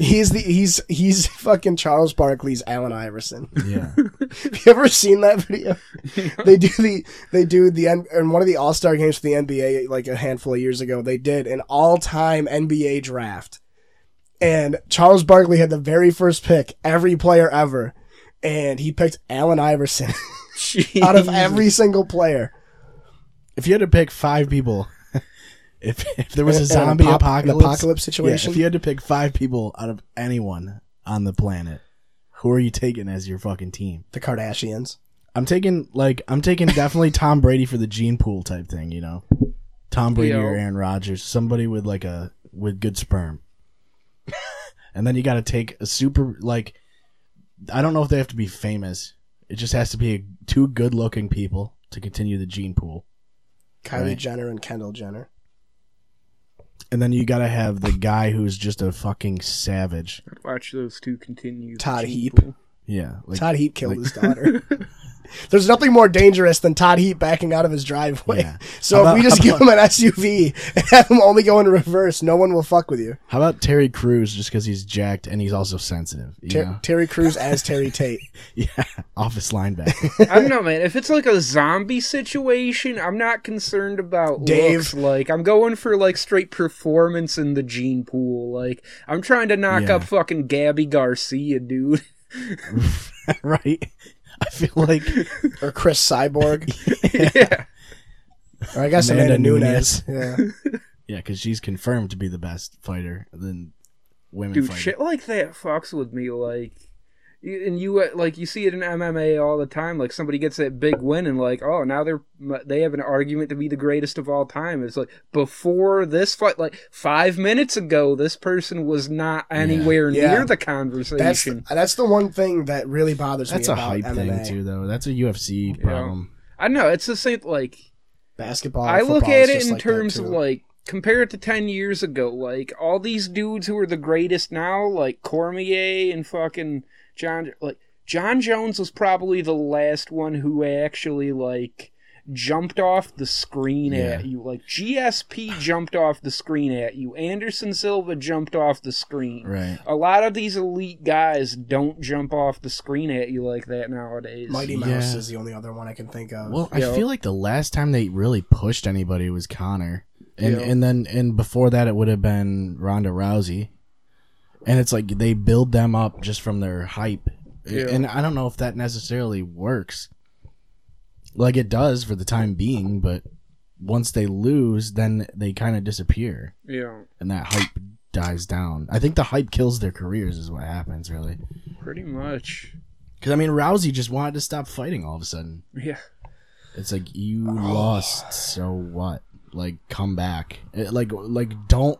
He's the he's he's fucking Charles Barkley's Allen Iverson. Yeah. Have you ever seen that video? they do the they do the in one of the All Star games for the NBA like a handful of years ago. They did an all time NBA draft, and Charles Barkley had the very first pick, every player ever, and he picked Allen Iverson out of every single player. If you had to pick five people, if, if there was a zombie apop- an apocalypse, apocalypse yeah, situation? if you had to pick five people out of anyone on the planet, who are you taking as your fucking team? The Kardashians. I'm taking like I'm taking definitely Tom Brady for the gene pool type thing, you know. Tom Brady Yo. or Aaron Rodgers, somebody with like a with good sperm. and then you got to take a super like I don't know if they have to be famous. It just has to be a, two good-looking people to continue the gene pool. Kylie Right. Jenner and Kendall Jenner. And then you gotta have the guy who's just a fucking savage. Watch those two continue. Todd Heap. Yeah, like Todd Heap killed like- his daughter. There's nothing more dangerous than Todd Heap backing out of his driveway. Yeah. So How if we just how give him an SUV and have him only go in reverse, no one will fuck with you. How about Terry Crews just because he's jacked and he's also sensitive? You Ter- know? Terry Crews as Terry Tate. Yeah, office linebacker. I don't know, man. If it's like a zombie situation, I'm not concerned about Dave. looks. Like I'm going for like straight performance in the gene pool. Like I'm trying to knock Yeah. up fucking Gabi Garcia, dude. right? I feel like Or Cris Cyborg. yeah. Or I guess Amanda Amanda, Nunes. Yeah. yeah, because she's confirmed to be the best fighter than women dude fighter. shit like that fucks with me like you- and you uh, like you see it in MMA all the time like somebody gets that big win and like oh now they're they have an argument to be the greatest of all time it's like before this fight like 5 minutes ago this person was not anywhere Yeah. near the That's conversation that's the one thing that really bothers That's me That's a about hype MMA. thing too, though. That's a UFC problem. I know it's the same like Basketball. I look at it in like terms of like compare it to 10 years ago like all these dudes who are the greatest now like Cormier and fucking John like Jon Jones was probably the last one who actually like jumped off the screen Yeah. at you like GSP jumped off the screen at you Anderson Silva jumped off the screen Right. a lot of these elite guys don't jump off the screen at you like that nowadays Mighty Mouse Yeah. is the only other one I can think of. Well, I Yeah. feel like the last time they really pushed anybody was Conor, and Yeah. and then and before that it would have been Ronda Rousey, and it's like they build them up just from their hype, Yeah. and I don't know if that necessarily works. Like it does for the time being, but once they lose, then they kind of disappear, yeah and that hype dies down. I think the hype kills their careers, is what happens really. pretty much Because I mean, Rousey just wanted to stop fighting all of a sudden. yeah It's like you lost, so what? Like come back. It- like like don't.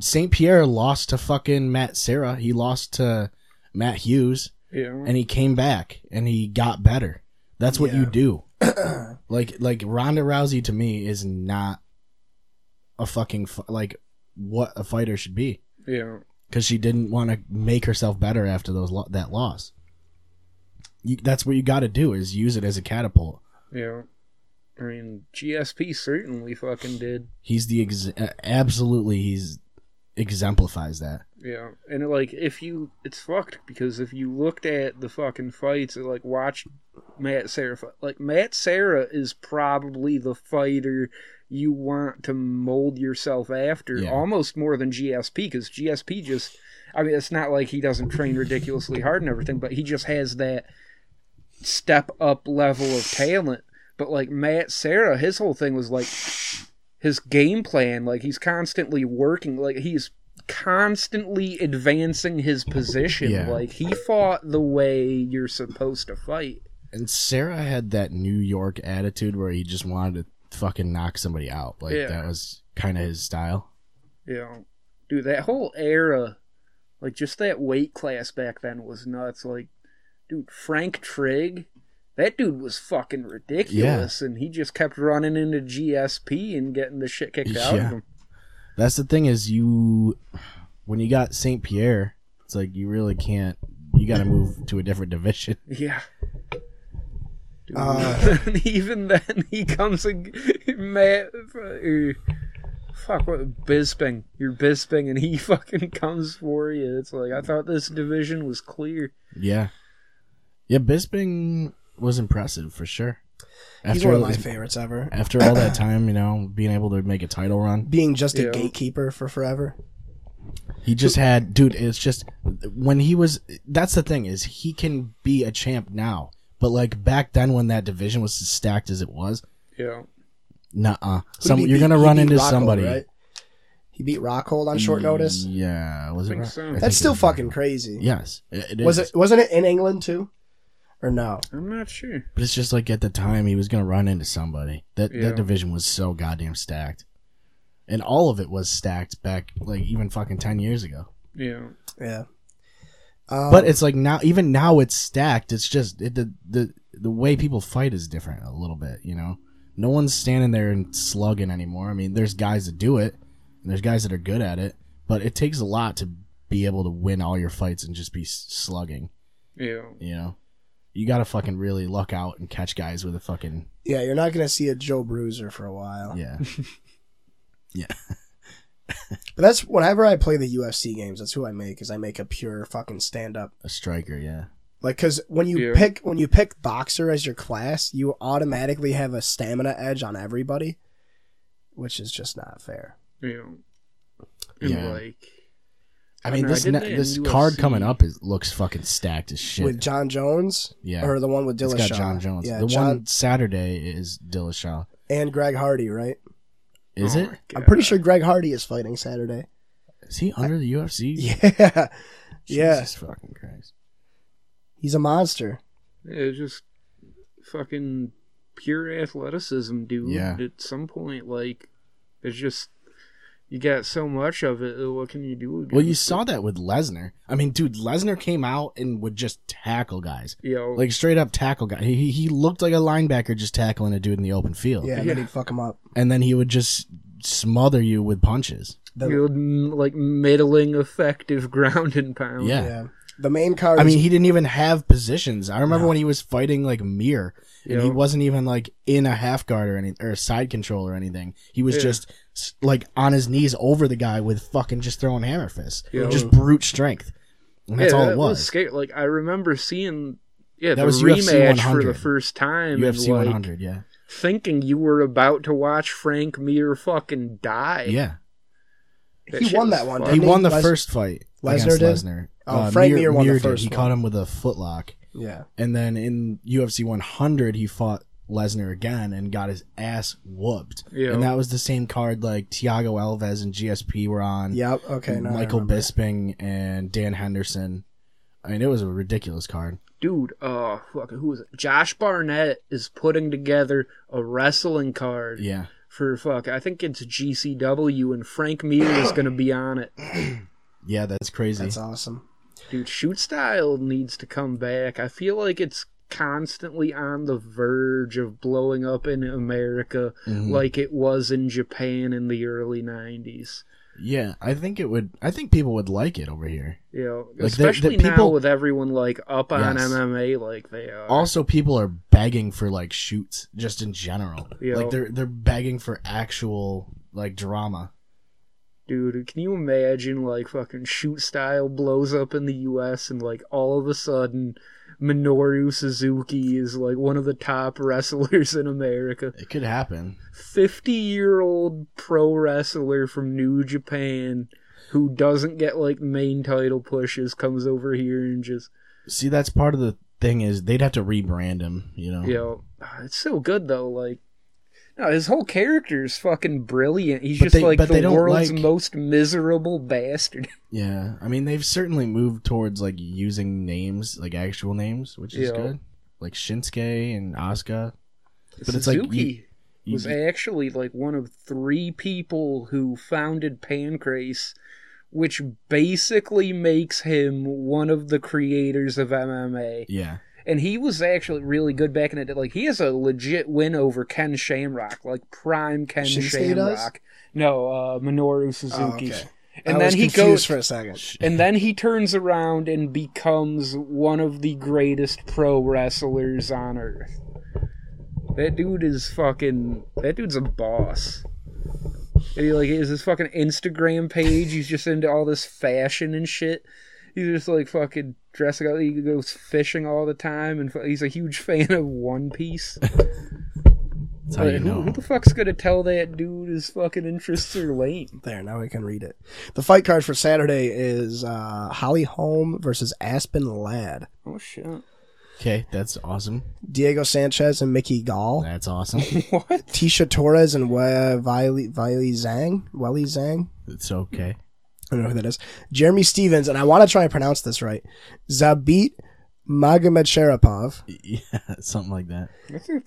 Saint Pierre lost to fucking Matt Serra. He lost to Matt Hughes, yeah and he came back and he got better. That's what you do. like like Ronda Rousey to me is not a fucking like what a fighter should be yeah because she didn't want to make herself better after those lo- that loss. You, that's what you got to do is use it as a catapult. Yeah. I mean, GSP certainly fucking did. He's the ex- absolutely he's exemplifies that. Yeah. And like, if you, it's fucked because if you looked at the fucking fights, and, like, watch Matt Serra fight, like, Matt Serra is probably the fighter you want to mold yourself after Yeah. almost more than GSP because GSP just, I mean, it's not like he doesn't train ridiculously hard and everything, but he just has that step up level of talent. But like Matt Serra, his whole thing was like his game plan. Like he's constantly working. Like he's constantly advancing his position. Yeah. Like he fought the way you're supposed to fight. And Serra had that New York attitude where he just wanted to fucking knock somebody out. Like Yeah. that was kind of his style. Know, dude, that whole era, like just that weight class back then was nuts. Like, dude, Frank Trigg. That dude was fucking ridiculous, and he just kept running into GSP and getting the shit kicked out Yeah. of him. That's the thing is you when you got Saint Pierre, it's like you really can't. You got to move to a different division. Yeah. Dude, Uh, even then, he comes and Matt, uh, fuck what Bisping, you're Bisping, and he fucking comes for you. It's like I thought this division was clear. Yeah, yeah. Bisping was impressive for sure. he's one of my favorites ever. after all that time, you know, being able to make a title run, Being just a Yeah. gatekeeper for forever. he just had, dude. It's just when he was. That's the thing is he can be a champ now, but like back then when that division was as stacked as it was, Yeah. nah. Who Some did he you're gonna He run beat into Rockhold, somebody. right? He beat Rockhold on short mm, notice. Yeah, was it? think Rock- so. I think That's it still was fucking Rockhold. crazy. Yes, it, Was is. it? Wasn't it in England too? Or no? I'm not sure. But it's just like at the time he was gonna run into somebody. That Yeah. that division was so goddamn stacked, and all of it was stacked back like even fucking ten years ago. Yeah. Yeah. Um, But it's like now, even now, it's stacked. It's just it, the the the way people fight is different a little bit. You know, no one's standing there and slugging anymore. I mean, there's guys that do it, And there's guys that are good at it, but it takes a lot to be able to win all your fights and just be slugging. Yeah. You know, you got to fucking really luck out and catch guys with a fucking Yeah, you're not gonna see a Joe Bruiser for a while. yeah. Yeah. But that's whenever I play the UFC games, that's who I make. Is I make a pure fucking stand up. a striker. Yeah, Like, cause when you Yeah. pick when you pick boxer as your class, you automatically have a stamina edge on everybody, which is just not fair. Yeah. And Yeah. like I I mean this ne- this card UFC. coming up is looks fucking stacked as shit. With Jon Jones, yeah, or the one with it's Dillashaw, got Jon Jones. yeah, the John one Saturday is Dillashaw. and Greg Hardy, right? Is oh it? I'm pretty sure Greg Hardy is fighting Saturday. Is he under the UFC? Yeah, yeah, Jesus fucking Christ. he's a monster. It's just fucking pure athleticism, dude. Yeah. At some point, like, it's just you got so much of it. uh, What can you do? Against Well, you it? saw that with Lesnar. I mean, dude, Lesnar came out and would just tackle guys, you know, like straight up tackle guy. He he looked like a linebacker just tackling a dude in the open field, Yeah, and then he'd fuck him up. and then he would just smother you with punches. The, you know, m- like middling effective ground and pound. Yeah. yeah, the main card. I mean, he didn't even have positions. I remember when he was fighting like Mir, and he wasn't even like in a half guard or any or a side control or anything. He was Yeah. just s- like on his knees over the guy with fucking just throwing hammer fists, Yeah. just brute strength. And that's Yeah, all that it was. scary. Like I remember seeing, yeah, That the was UFC rematch for the first time, UFC and like 100, yeah, thinking you were about to watch Frank Mir fucking die. yeah. That He won that one, fun. He he? won the Les- first fight Lesnar against did? Lesnar. Oh, uh, Frank Mir won the did. first He one. caught him with a footlock, yeah, and then in UFC 100 he fought Lesnar again and got his ass whooped. Yeah. And that was the same card like Thiago Alves and GSP were on. yep. Okay, now Michael. Bisping and Dan Henderson. I mean, it was a ridiculous card. dude, uh, fuck, who was it? Josh Barnett is putting together a wrestling card Yeah. for fuck. I think it's GCW, and Frank Mir is gonna be on it. Yeah, that's crazy. That's awesome. Dude, shoot style needs to come back. I feel like it's constantly on the verge of blowing up in America, Mhm. like it was in Japan in the early '90s. yeah, I think it would. I think people would like it over here. You know, Like, especially the now people- with everyone like up on Yes. MMA like they are. Also, people are begging for like shoots, just in general. Yeah. Like they're they're begging for actual like drama. Dude, can you imagine like fucking shoot style blows up in the US and like all of a sudden Minoru Suzuki is like one of the top wrestlers in America. It could happen. 50 year old pro wrestler from New Japan who doesn't get like main title pushes comes over here and just, See, that's part of the thing is they'd have to rebrand him. You know. you know, it's so good though. Like, no, his whole character is fucking brilliant. He's But just they- like the world's like- most miserable bastard. Yeah, I mean they've certainly moved towards like using names, like actual names, which is Yeah. good. Like Shinsuke and Asuka. But it's like Suzuki you- You- was actually like one of three people who founded Pancrase, which basically makes him one of the creators of MMA. yeah, And he was actually really good back in the day. Like he has a legit win over Ken Shamrock, like prime Ken Shinsuke does? Shamrock. No, uh, Minoru Suzuki. Oh, okay. And I then he goes for a second. and then he turns around and becomes one of the greatest pro wrestlers on earth. That dude is fucking. That dude's a boss. And he like is his fucking Instagram page. He's just into all this fashion and shit. He's just like fucking dressing up. He goes fishing all the time, and he's a huge fan of One Piece. that's how Like, you who, know. who the fuck's gonna tell that dude his fucking interests are lame? There, now we can read it. The fight card for Saturday is uh, Holly Holm versus Aspen Ladd. Oh shit! Okay, that's awesome. Diego Sanchez and Mickey Gall. That's awesome. What? Tecia Torres and we- Viley, Viley Zhang. Welly Zhang. it's okay. I don't know who that is. Jeremy Stephens, and I want to try and pronounce this right. Zabit Magomed Sharapov. Yeah, something like that.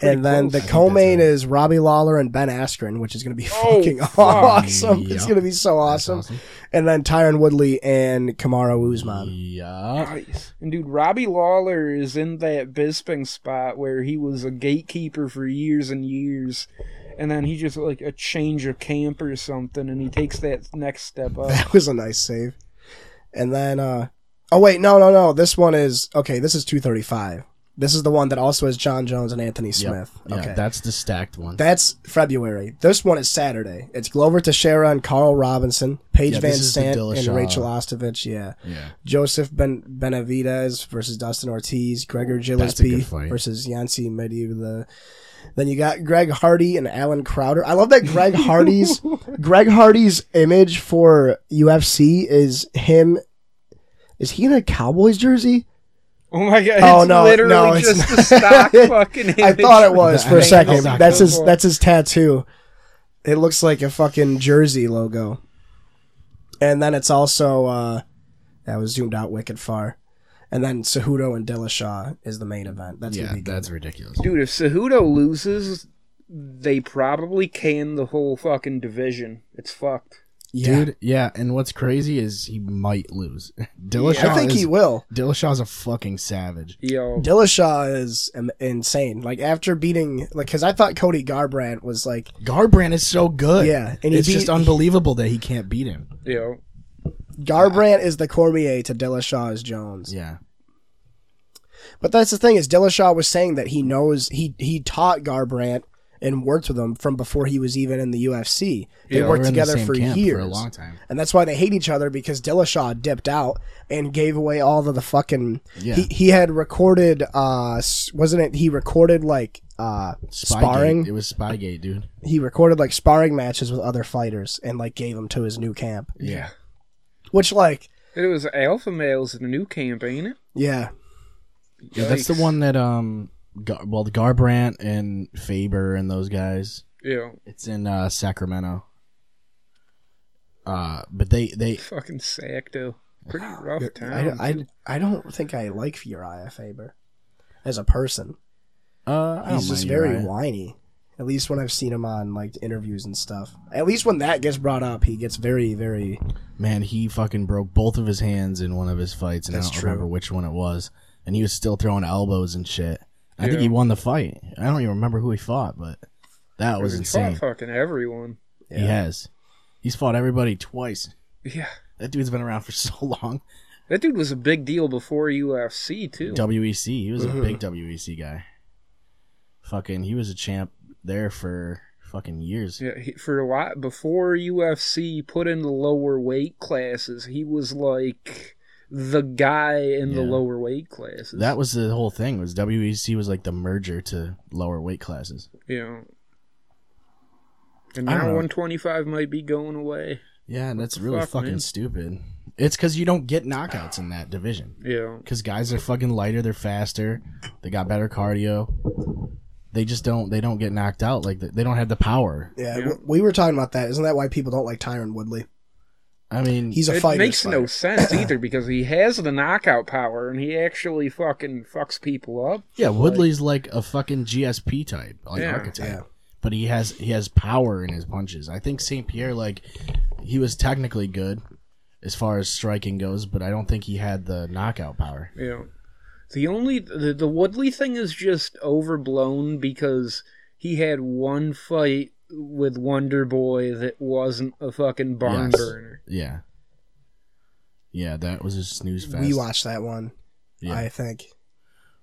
And then close. the co-main is Robbie Lawler and Ben Askren, which is going to be Oh, fucking fuck. awesome. It's going to be so awesome. awesome. And then Tyron Woodley and Kamaru Usman. Yeah. Nice. And dude, Robbie Lawler is in that Bisping spot where he was a gatekeeper for years and years. And then he just like a change of camp or something, and he takes that next step up. That was a nice save. And then, uh, oh wait, no, no, no. This one is okay. This is two thirty five. This is the one that also has Jon Jones and Anthony Yep. Smith. Yeah, okay, that's the stacked one. that's February. This one is Saturday. It's Glover Teixeira and Carl Robinson, Paige Yeah, Van this is the Sant and Rachel Ostovich. Yeah, yeah. Joseph ben- Benavidez versus Dustin Ortiz, Gregor Gillespie versus Yancy Mediev. Then you got Greg Hardy and Allen Crowder. I love that Greg Hardy's Greg Hardy's image for UFC is him. Is he in a Cowboys jersey? Oh my god! Oh, it's no, literally no, it's just not. a stock fucking. I thought it was for a second. That's his that's his tattoo. It looks like a fucking jersey logo. And then it's also uh that was zoomed out wicked far. And then Cejudo and Dillashaw is the main event. That's yeah, gonna be good. that's ridiculous. Dude, if Cejudo loses, they probably can the whole fucking division. It's fucked. Yeah. Dude, yeah, and what's crazy is he might lose. Dillashaw I think is, he will. Dillashaw's a fucking savage. Yo, Dillashaw is im- insane. Like after beating, like, because I thought Cody Garbrandt was like, Garbrandt is so good. Yeah, and he it's just beat- unbelievable that he can't beat him. yo, Garbrandt is the Cormier to Dillashaw is Jones. Yeah, But that's the thing is Dillashaw was saying that he knows he he taught Garbrandt and worked with him from before he was even in the UFC. They Yeah, worked were in the together for years. for a long time. And that's why they hate each other because Dillashaw dipped out and gave away all of the fucking Yeah. he he had recorded uh wasn't it he recorded like uh Spygate. sparring It was Spygate, dude. he recorded like sparring matches with other fighters and like gave them to his new camp. Yeah. Which like it was Alpha Males in the new camp, ain't it? yeah. Yeah, that's the one that um, Gar- well, the Garbrandt and Faber and those guys. Yeah, It's in uh, Sacramento. Uh, but they they fucking Sacto. Pretty rough I, town. I, I don't think I like Uriah Faber as a person. uh, He's just very Uriah. whiny. At least when I've seen him on like interviews and stuff. At least when that gets brought up, he gets very, very. Man, he fucking broke both of his hands in one of his fights, and That's I don't true. remember which one it was. And he was still throwing elbows and shit. I think he won the fight. I don't even remember who he fought, but that was He insane. fought fucking everyone. He has. He's fought everybody twice. Yeah, That dude's been around for so long. that dude was a big deal before UFC too. WEC. He was a big WEC guy. Fucking, he was a champ there for fucking years. Yeah, he, for a while before UFC put in the lower weight classes, he was like the guy in the lower weight classes. That was the whole thing. Was WEC was like the merger to lower weight classes. Yeah. And now 125 might be going away. Yeah, and that's really fuck, fucking man? stupid. It's because you don't get knockouts in that division. Yeah, Because guys are fucking lighter, they're faster, they got better cardio. They just don't. They don't get knocked out. Like they don't have the power. Yeah, Yeah. we were talking about that. Isn't that why people don't like Tyron Woodley? I mean, He's a it fighter. makes no sense either because he has the knockout power and he actually fucking fucks people up. yeah. Woodley's like a fucking GSP type, like Yeah. archetype. Yeah. But he has he has power in his punches. I think Saint Pierre, like, he was technically good as far as striking goes, but I don't think he had the knockout power. Yeah, the only the, the Woodley thing is just overblown because he had one fight with Wonder Boy that wasn't a fucking barn Yes. burner. Yeah. Yeah, that was a snooze fest. We watched that one. Yeah. I think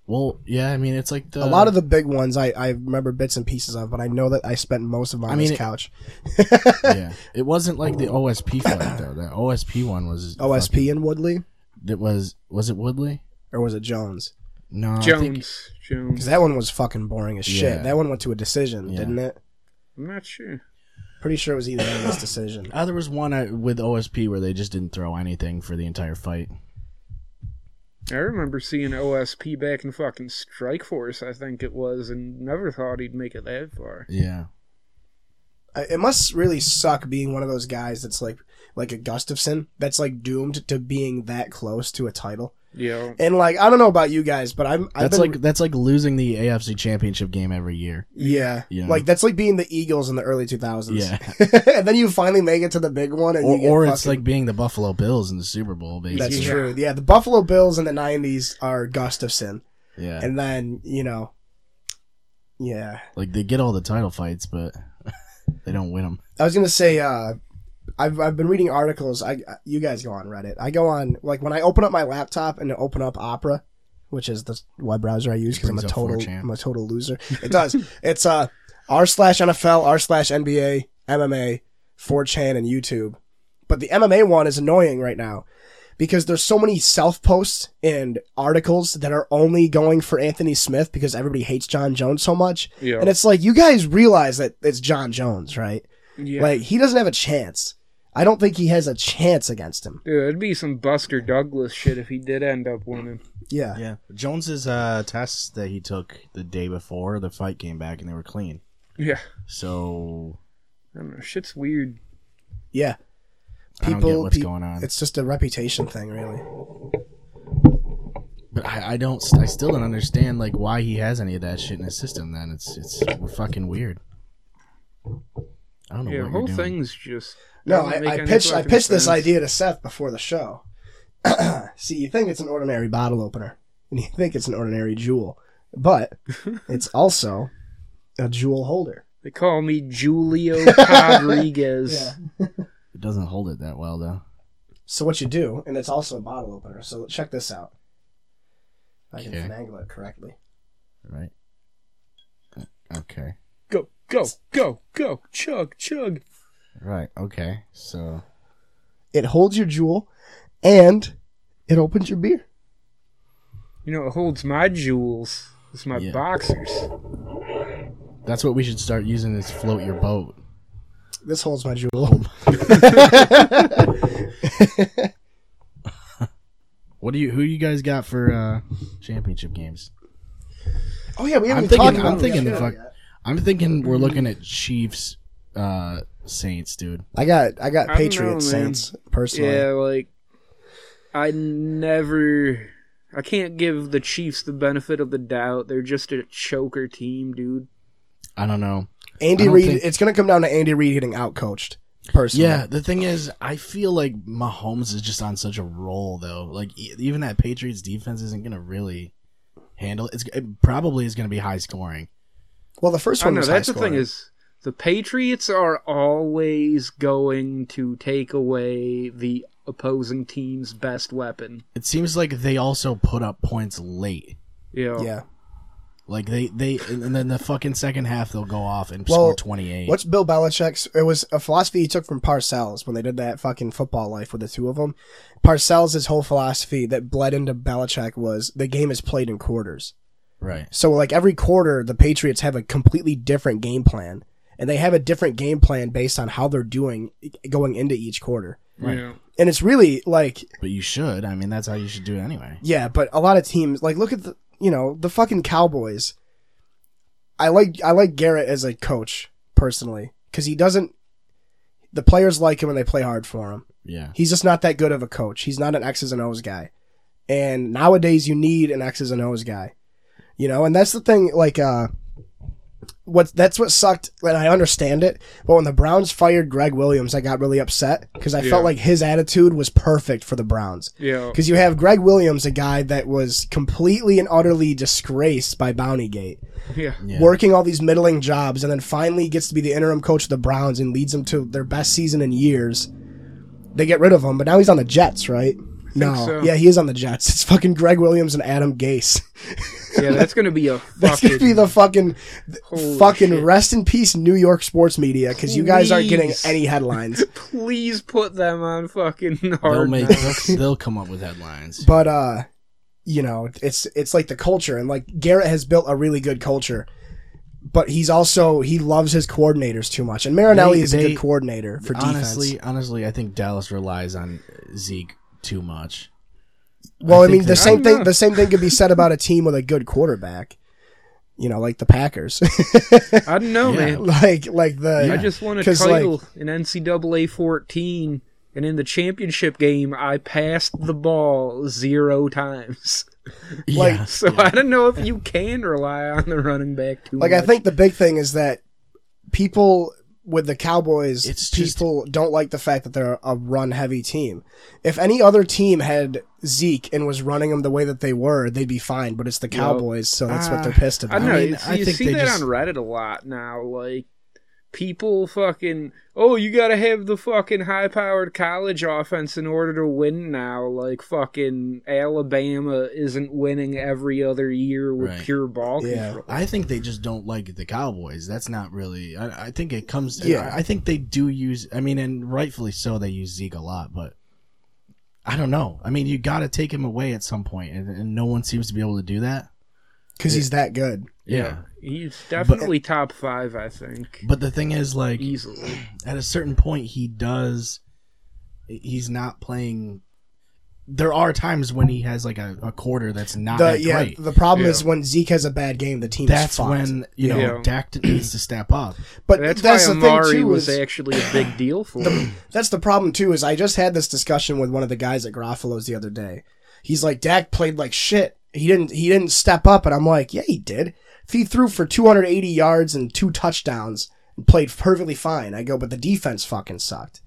Well, yeah, I mean, it's like the a lot of the big ones I, I remember bits and pieces of, but I know that I spent most of mine I on mean, this it- couch. yeah. It wasn't like the OSP fight though. The OSP one was OSP and Woodley, It was was it Woodley? or was it Jones? No, I Jones, think Because Jones. that one was fucking boring as shit. Yeah. That one went to a decision, Yeah. didn't it? I'm not sure. Pretty sure it was either this decision. uh, there was one uh, with OSP where they just didn't throw anything for the entire fight. I remember seeing OSP back in fucking Strikeforce, I think it was, and never thought he'd make it that far. Yeah. I- It must really suck being one of those guys that's like like a Gustafsson that's like doomed to being that close to a title. Yeah. And like I don't know about you guys, but I'm I've That's been, like that's like losing the AFC Championship game every year. yeah, Yeah. like that's like being the Eagles in the early 2000s. Yeah. and then you finally make it to the big one, and Or, you get or it's fucking- like being the Buffalo Bills in the Super Bowl, basically. that's Yeah. true. Yeah, the Buffalo Bills in the 90s are Gustafsson, Yeah. and then you know, yeah, like they get all the title fights, but They don't win them. I was gonna say, uh, I've I've been reading articles. I you guys go on Reddit. I go on like when I open up my laptop and open up Opera, which is the web browser I use because I'm a total I'm a total loser. It does. it's uh r slash NFL, r slash NBA, MMA, 4chan, and YouTube. But the MMA one is annoying right now because there's so many self posts and articles that are only going for Anthony Smith because everybody hates Jon Jones so much. Yeah. And it's like you guys realize that it's Jon Jones, right? Yeah. Like he doesn't have a chance. I don't think he has a chance against him. Dude, it'd be some Buster Douglas shit if he did end up winning. Yeah. Yeah, Jones's uh, tests that he took the day before the fight came back and they were clean. Yeah. So I don't know. Shit's weird. Yeah. I don't get what's going on. It's just a reputation thing, really. But I, I don't. I still don't understand like why he has any of that shit in his system. Then it's it's fucking weird. I don't know Yeah, what the whole you're doing. thing's just. No, I, I pitched I pitched this idea to Seth before the show. See, you think it's an ordinary bottle opener, and you think it's an ordinary jewel, but it's also a jewel holder. They call me Julio Rodriguez. It doesn't hold it that well though. So what you do, and it's also a bottle opener. So check this out. If I can Okay. finagle it correctly. Right. Okay. Go, go, go, go. Chug, chug. Right. Okay. So It holds your jewel, and it opens your beer. You know, it holds my jewels. It's my Yeah. boxers. that's what we should start using is float your boat. This holds my jewel. What do you? Who you guys got for uh championship games? Oh yeah, we haven't I'm even thinking. talked about I'm thinking. the The fuck, I'm thinking we're looking at Chiefs, uh, Saints, dude. I got I got I Patriots know. Saints personally. Yeah, like I never I can't give the Chiefs the benefit of the doubt. They're just a choker team, dude. I don't know. Andy don't Reid. think- It's going to come down to Andy Reid getting outcoached. Personally, Yeah, the thing is, I feel like Mahomes is just on such a roll, though. Like e- even that Patriots defense isn't gonna really handle it. It's, it probably is gonna be high scoring. Well, the first I one know was that's the high-scoring. thing is the Patriots are always going to take away the opposing team's best weapon. It seems like they also put up points late. Yeah. yeah. Like they they and then the fucking second half they'll go off and Well, score twenty eight. What's Bill Belichick's? It was a philosophy he took from Parcells when they did that fucking football life with the two of them. Parcells' whole philosophy that bled into Belichick was the game is played in quarters. right? So like every quarter, the Patriots have a completely different game plan, and they have a different game plan based on how they're doing going into each quarter. Right. Yeah. And it's really like But you should. I mean, that's how you should do it anyway. Yeah, but a lot of teams like look at the you know the fucking Cowboys. I like I like Garrett as a coach personally because he doesn't. The players like him and they play hard for him. Yeah. He's just not that good of a coach. He's not an X's and O's guy, and nowadays you need an X's and O's guy. You know, and that's the thing. Like, uh, what that's what sucked, and I understand it. But when the Browns fired Gregg Williams, I got really upset because I Yeah. felt like his attitude was perfect for the Browns. Yeah. Because you have Gregg Williams, a guy that was completely and utterly disgraced by Bountygate, Yeah. Yeah. working all these middling jobs, and then finally gets to be the interim coach of the Browns and leads them to their best season in years. They get rid of him, but now he's on the Jets, right? No, so. yeah, he is on the Jets. It's fucking Gregg Williams and Adam Gase. Yeah, that's gonna be a That's gonna be the fucking, Holy fucking shit. rest in peace, New York sports media, because you guys aren't getting any headlines. Please put them on fucking They'll make. They'll, they'll come up with headlines. but uh you know it's it's like the culture and like garrett has built a really good culture but he's also he loves his coordinators too much and marinelli They- is a they- good coordinator for honestly, defense honestly, I think Dallas relies on Zeke too much. well i, I mean the that- same thing know. the same thing could be said about a team with a good quarterback you know like the packers I don't know, Yeah. man. like like the I just won a 'cause, title like- in NCAA 14, and in the championship game, I passed the ball zero times. Like- yeah. So I don't know if you can rely on the running back too like much. i think the big thing is that people with the cowboys It's just- people don't like the fact that they're a run heavy team if any other team had zeke and was running them the way that they were they'd be fine but it's the cowboys so that's what Ah, they're pissed about don't know. I mean, it's- I you think see they that just- on Reddit a lot now. Like people fucking oh you gotta have the fucking high powered college offense in order to win now like fucking alabama isn't winning every other year with Right. pure ball Yeah. control I think they just don't like the Cowboys. That's not really. I, I think it comes. Yeah. I think they do use. I mean, and rightfully so. They use Zeke a lot, but I don't know. I mean, you got to take him away at some point, and, and no one seems to be able to do that. because he's that good. Yeah. He's definitely top five i think But the thing is, like, easily at a certain point, he does. He's not playing. There are times when he has like a, a quarter that's not The that yeah, great. the problem Yeah. is when Zeke has a bad game, the team. That's is when you know Yeah. Dak needs to step up. But that's, that's, why the thing amari too. was Is, actually a big deal for him that's the problem too. Is I just had this discussion with one of the guys at Garofalo's the other day. He's like, Dak played like shit. He didn't. He didn't step up, and I'm like, yeah, he did. If he threw for 280 yards and two touchdowns and played perfectly fine, I go, but the defense fucking sucked.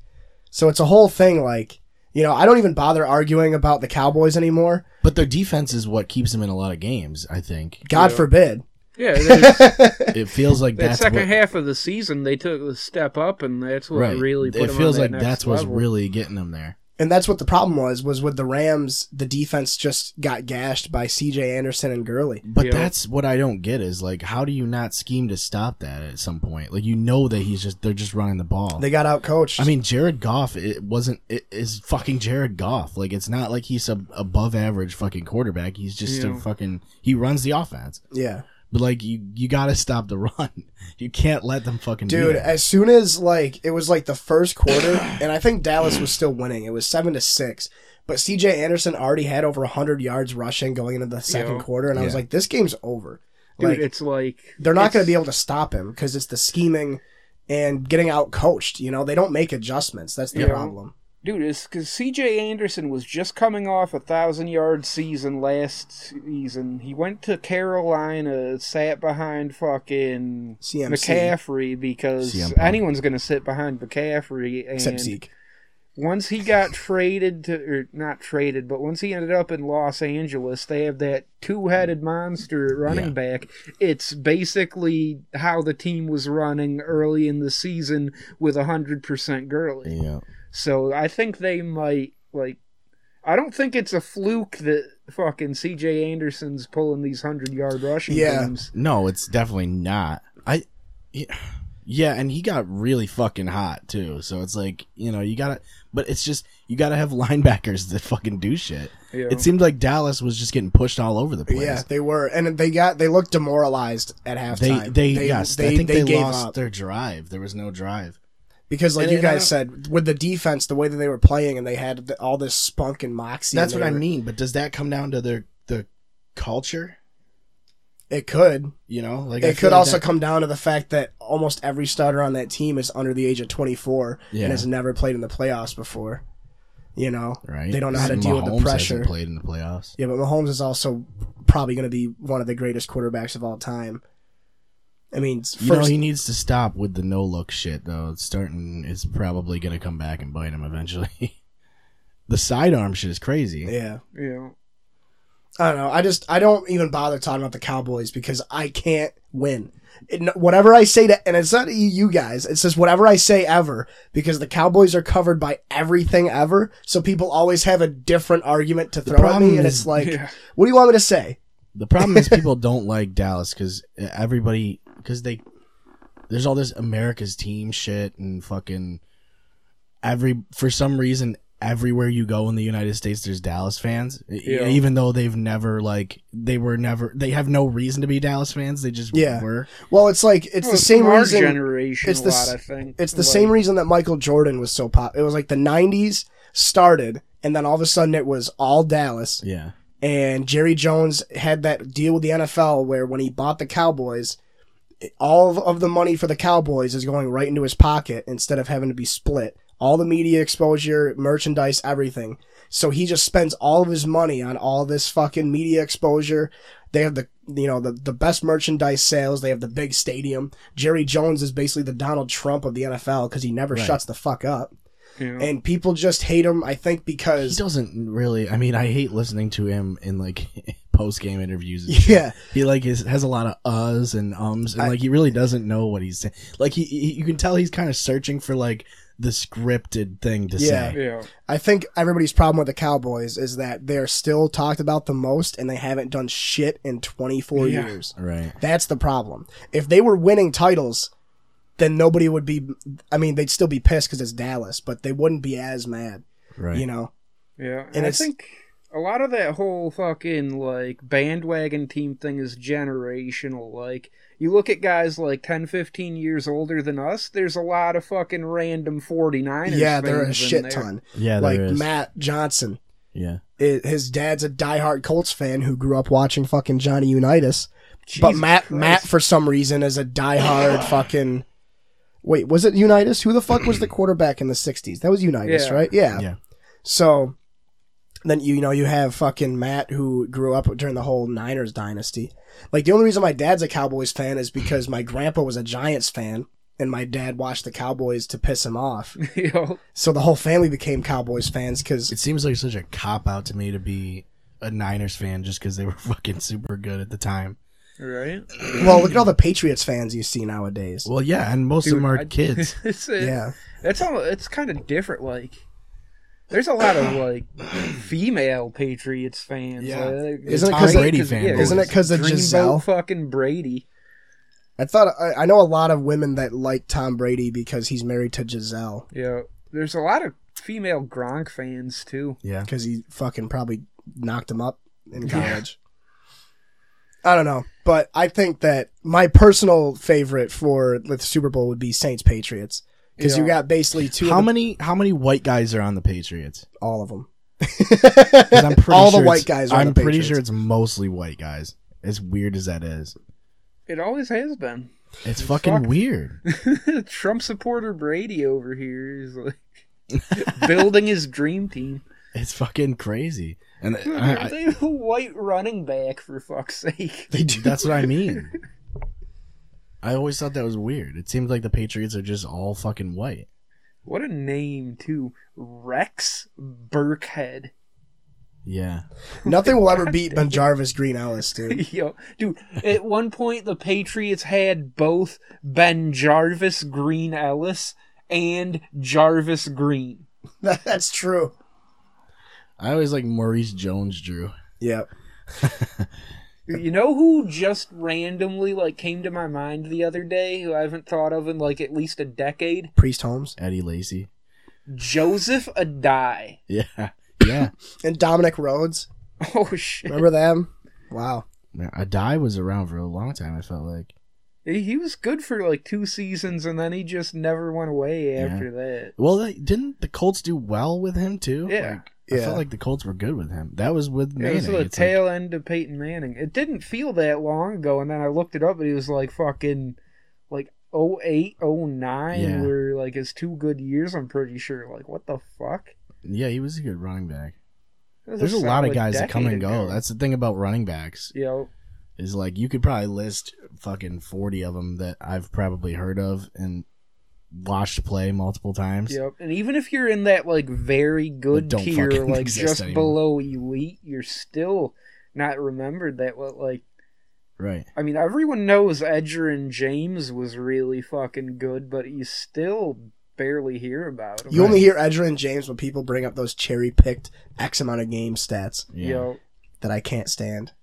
So it's a whole thing. Like, you know, I don't even bother arguing about the Cowboys anymore. But their defense is what keeps them in a lot of games. I think God Yeah. forbid. yeah it feels like that that's second what, half of the season they took a step up and that's what right. really put it them feels on that like next that's what's really getting them there. And that's what the problem was, was with the Rams, the defense just got gashed by CJ Anderson and Gurley. But Yeah. that's what I don't get is like, how do you not scheme to stop that at some point? Like you know that he's just they're just running the ball. They got out coached. I mean, Jared Goff, it wasn't it is fucking Jared Goff. Like it's not like he's a above average fucking quarterback. He's just Yeah. a fucking he runs the offense. yeah. But like you you got to stop the run. You can't let them fucking do Dude, that. as soon as like it was like the first quarter, and I think Dallas was still winning. It was seven to six. But CJ Anderson already had over hundred yards rushing going into the second Yeah. quarter, and I was Yeah. like, "This game's over." Dude, like it's like they're not going to be able to stop him because it's the scheming and getting out coached. You know, they don't make adjustments. That's the Yeah. problem. Dude, it's because C.J. Anderson was just coming off a thousand yard season last season. He went to Carolina, sat behind fucking CMC. McCaffrey because anyone's going to sit behind McCaffrey. And Except Zeke. once he got traded to, or not traded, but once he ended up in Los Angeles, they have that two headed monster at running Yeah. back. It's basically how the team was running early in the season with 100% Gurley. yeah. So I think they might like. I don't think it's a fluke that fucking C.J. Anderson's pulling these hundred yard rushing Yeah. games. No, it's definitely not. I yeah, yeah, and he got really fucking hot too. So it's like, you know, you got to but it's just you got to have linebackers that fucking do shit. Yeah. It seemed like Dallas was just getting pushed all over the place. Yeah, they were, and they got they looked demoralized at They, halftime. they, yes, I think they, gave lost up. their drive. There was no drive. Because, like And you I guys said, with the defense, the way that they were playing, and they had the, all this spunk and moxie. That's and what they I mean. But does that come down to their the culture? It could. You know, like It could like also that- come down to the fact that almost every starter on that team is under the age of 24 Yeah. and has never played in the playoffs before. You know, right. They don't know how to deal with the pressure. Played in the playoffs. Yeah, but Mahomes is also probably going to be one of the greatest quarterbacks of all time. I mean, first, You know, he needs to stop with the no look shit though. It's starting. It's probably gonna come back and bite him eventually. the sidearm shit is crazy. yeah. Yeah. I don't know. I just I don't even bother talking about the Cowboys because I can't win. It, whatever I say to, and it's not you- you guys. It's just whatever I say ever because the Cowboys are covered by everything ever. So people always have a different argument to throw at problem me, and it's like, Yeah. what do you want me to say? The problem is people don't like Dallas because everybody because they there's all this America's team shit and fucking every for some reason everywhere you go in the United States there's Dallas fans Yeah. even though they've never like they were never they have no reason to be Dallas fans they just Yeah. were Well, it's like it's Well, the same from our reason. generation it's a the lot, s- I think. It's the Like, same reason that Michael Jordan was so pop. It was like the '90s started, and then all of a sudden it was all Dallas. yeah and Jerry Jones had that deal with the NFL where when he bought the Cowboys, it- all of- the money for the Cowboys is going right into his pocket instead of having to be split. All the media exposure, merchandise, everything. So he just spends all of his money on all this fucking media exposure. They have the you know the the best merchandise sales. They have the big stadium. Jerry Jones is basically the Donald Trump of the NFL because he never Right. shuts the fuck up. Yeah. and people just hate him. I think because. He doesn't really. I mean, I hate listening to him in like post game interviews. Yeah, He like is, has a lot of uhs and ums, and I- like he really doesn't know what he's saying. Like he, he you can tell he's kind of searching for like the scripted thing to Yeah. say. yeah. I think everybody's problem with the Cowboys is that they're still talked about the most, and they haven't done shit in 24 Yeah. years. Right. That's the problem. If they were winning titles, then nobody would be. I mean, they'd still be pissed because it's Dallas, but they wouldn't be as mad. Right. You know. Yeah, And and I think a lot of that whole fucking like bandwagon team thing is generational. Like you look at guys like 10, 15 years older than us, there's a lot of fucking random 49ers. yeah, there are a shit there. ton. Yeah. like there is. Matt Johnson. Yeah. i his dad's a diehard Colts fan who grew up watching fucking Johnny Unitas. but Matt Christ. Matt for some reason is a diehard fucking. Wait, was it Unitas? Who the fuck was the quarterback in the '60s? That was Unitas, Yeah. right? Yeah. Yeah. So then you you know you have fucking Matt who grew up during the whole Niners dynasty. Like the only reason my dad's a Cowboys fan is because my grandpa was a Giants fan and my dad watched the Cowboys to piss him off. you So the whole family became Cowboys fans because It seems like such a cop out to me to be a Niners fan just because they were fucking super good at the time. Right? well look at all the Patriots fans you see nowadays. Well, yeah, and most of them are I- kids. it's, it, Yeah. it's all it's kind of different. Like, there's a lot of like female Patriots fans. Yeah. like, Isn't it Tom 'cause they- Brady cause- fan yeah. Isn't it because of Dreamboat Gisele? fucking Brady. I thought I, I know a lot of women that like Tom Brady because he's married to Gisele Yeah, there's a lot of female Gronk fans too. Yeah. because he fucking probably knocked him up in college. I don't know, but I think that my personal favorite for the Super Bowl would be Saints Patriots because you got basically two. How of the- many how many white guys are on the Patriots? All of them. I'm pretty All the sure white it's- guys are I'm the pretty Patriots. sure it's mostly white guys. As weird as that is, It always has been. it's fucking Fuck. weird. Trump supporter Brady over here is like building his dream team. It's fucking crazy. And Dude, I, are I, they a white running back for fuck's sake? They do. that's what I mean. I always thought that was weird. It seems like the Patriots are just all fucking white. What a name too, Rex Burkhead. Yeah. Nothing will ever beat BenJarvus Green Ellis, dude. Yo, dude. At one point, the Patriots had both BenJarvus Green Ellis and Jarvis Green. That's true. I always like Maurice Jones Drew. Yep. You know who just randomly like came to my mind the other day, who I haven't thought of in like at least a decade? Priest Holmes Eddie Lacy. Joseph Addai. Yeah. Yeah. and Dominic Rhodes. Oh shit. Remember them? Wow. Adai was around for a long time, I felt like. He he was good for like two seasons, and then he just never went away after that. Well, they, didn't the Colts do well with him too? Yeah. Like, I felt like the Colts were good with him. That was with It Manning. was the It's like- tail end of Peyton Manning. It didn't feel that long ago, and then I looked it up, and he was like fucking like 08, 09 Yeah. were like his two good years. I'm pretty sure. Like what the fuck? yeah, he was a good running back. There's a lot of guys that come and go. ago. That's the thing about running backs. you know, Is like you could probably list fucking 40 of them that I've probably heard of and watched play multiple times. Yep. And even if you're in that like very good don't tier, fucking like exist just anymore. below elite, you're still not remembered that what like Right. I mean everyone knows Edgerrin James was really fucking good, but you still barely hear about him. You only hear Edgerrin James when people bring up those cherry picked X amount of game stats Yeah. You that I can't stand.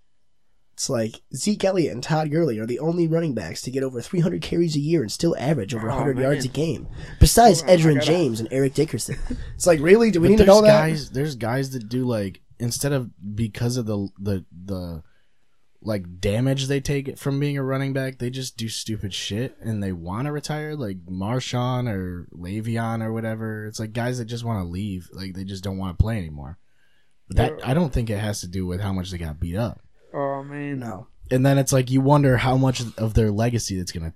It's like Zeke Elliott and Todd Gurley are the only running backs to get over 300 carries a year and still average over Oh, 100 man. yards a game. Besides Hold on, Edger I and gotta- James and Eric Dickerson. It's like, really? Do we But need to there's know that? there's guys that do like instead of because of the the the like damage they take from being a running back, they just do stupid shit and they want to retire, like Marshawn or Le'Veon or whatever. It's like guys that just want to leave, like they just don't want to play anymore. But that I don't think it has to do with how much they got beat up. Man. No. And then it's like you wonder how much of their legacy that's gonna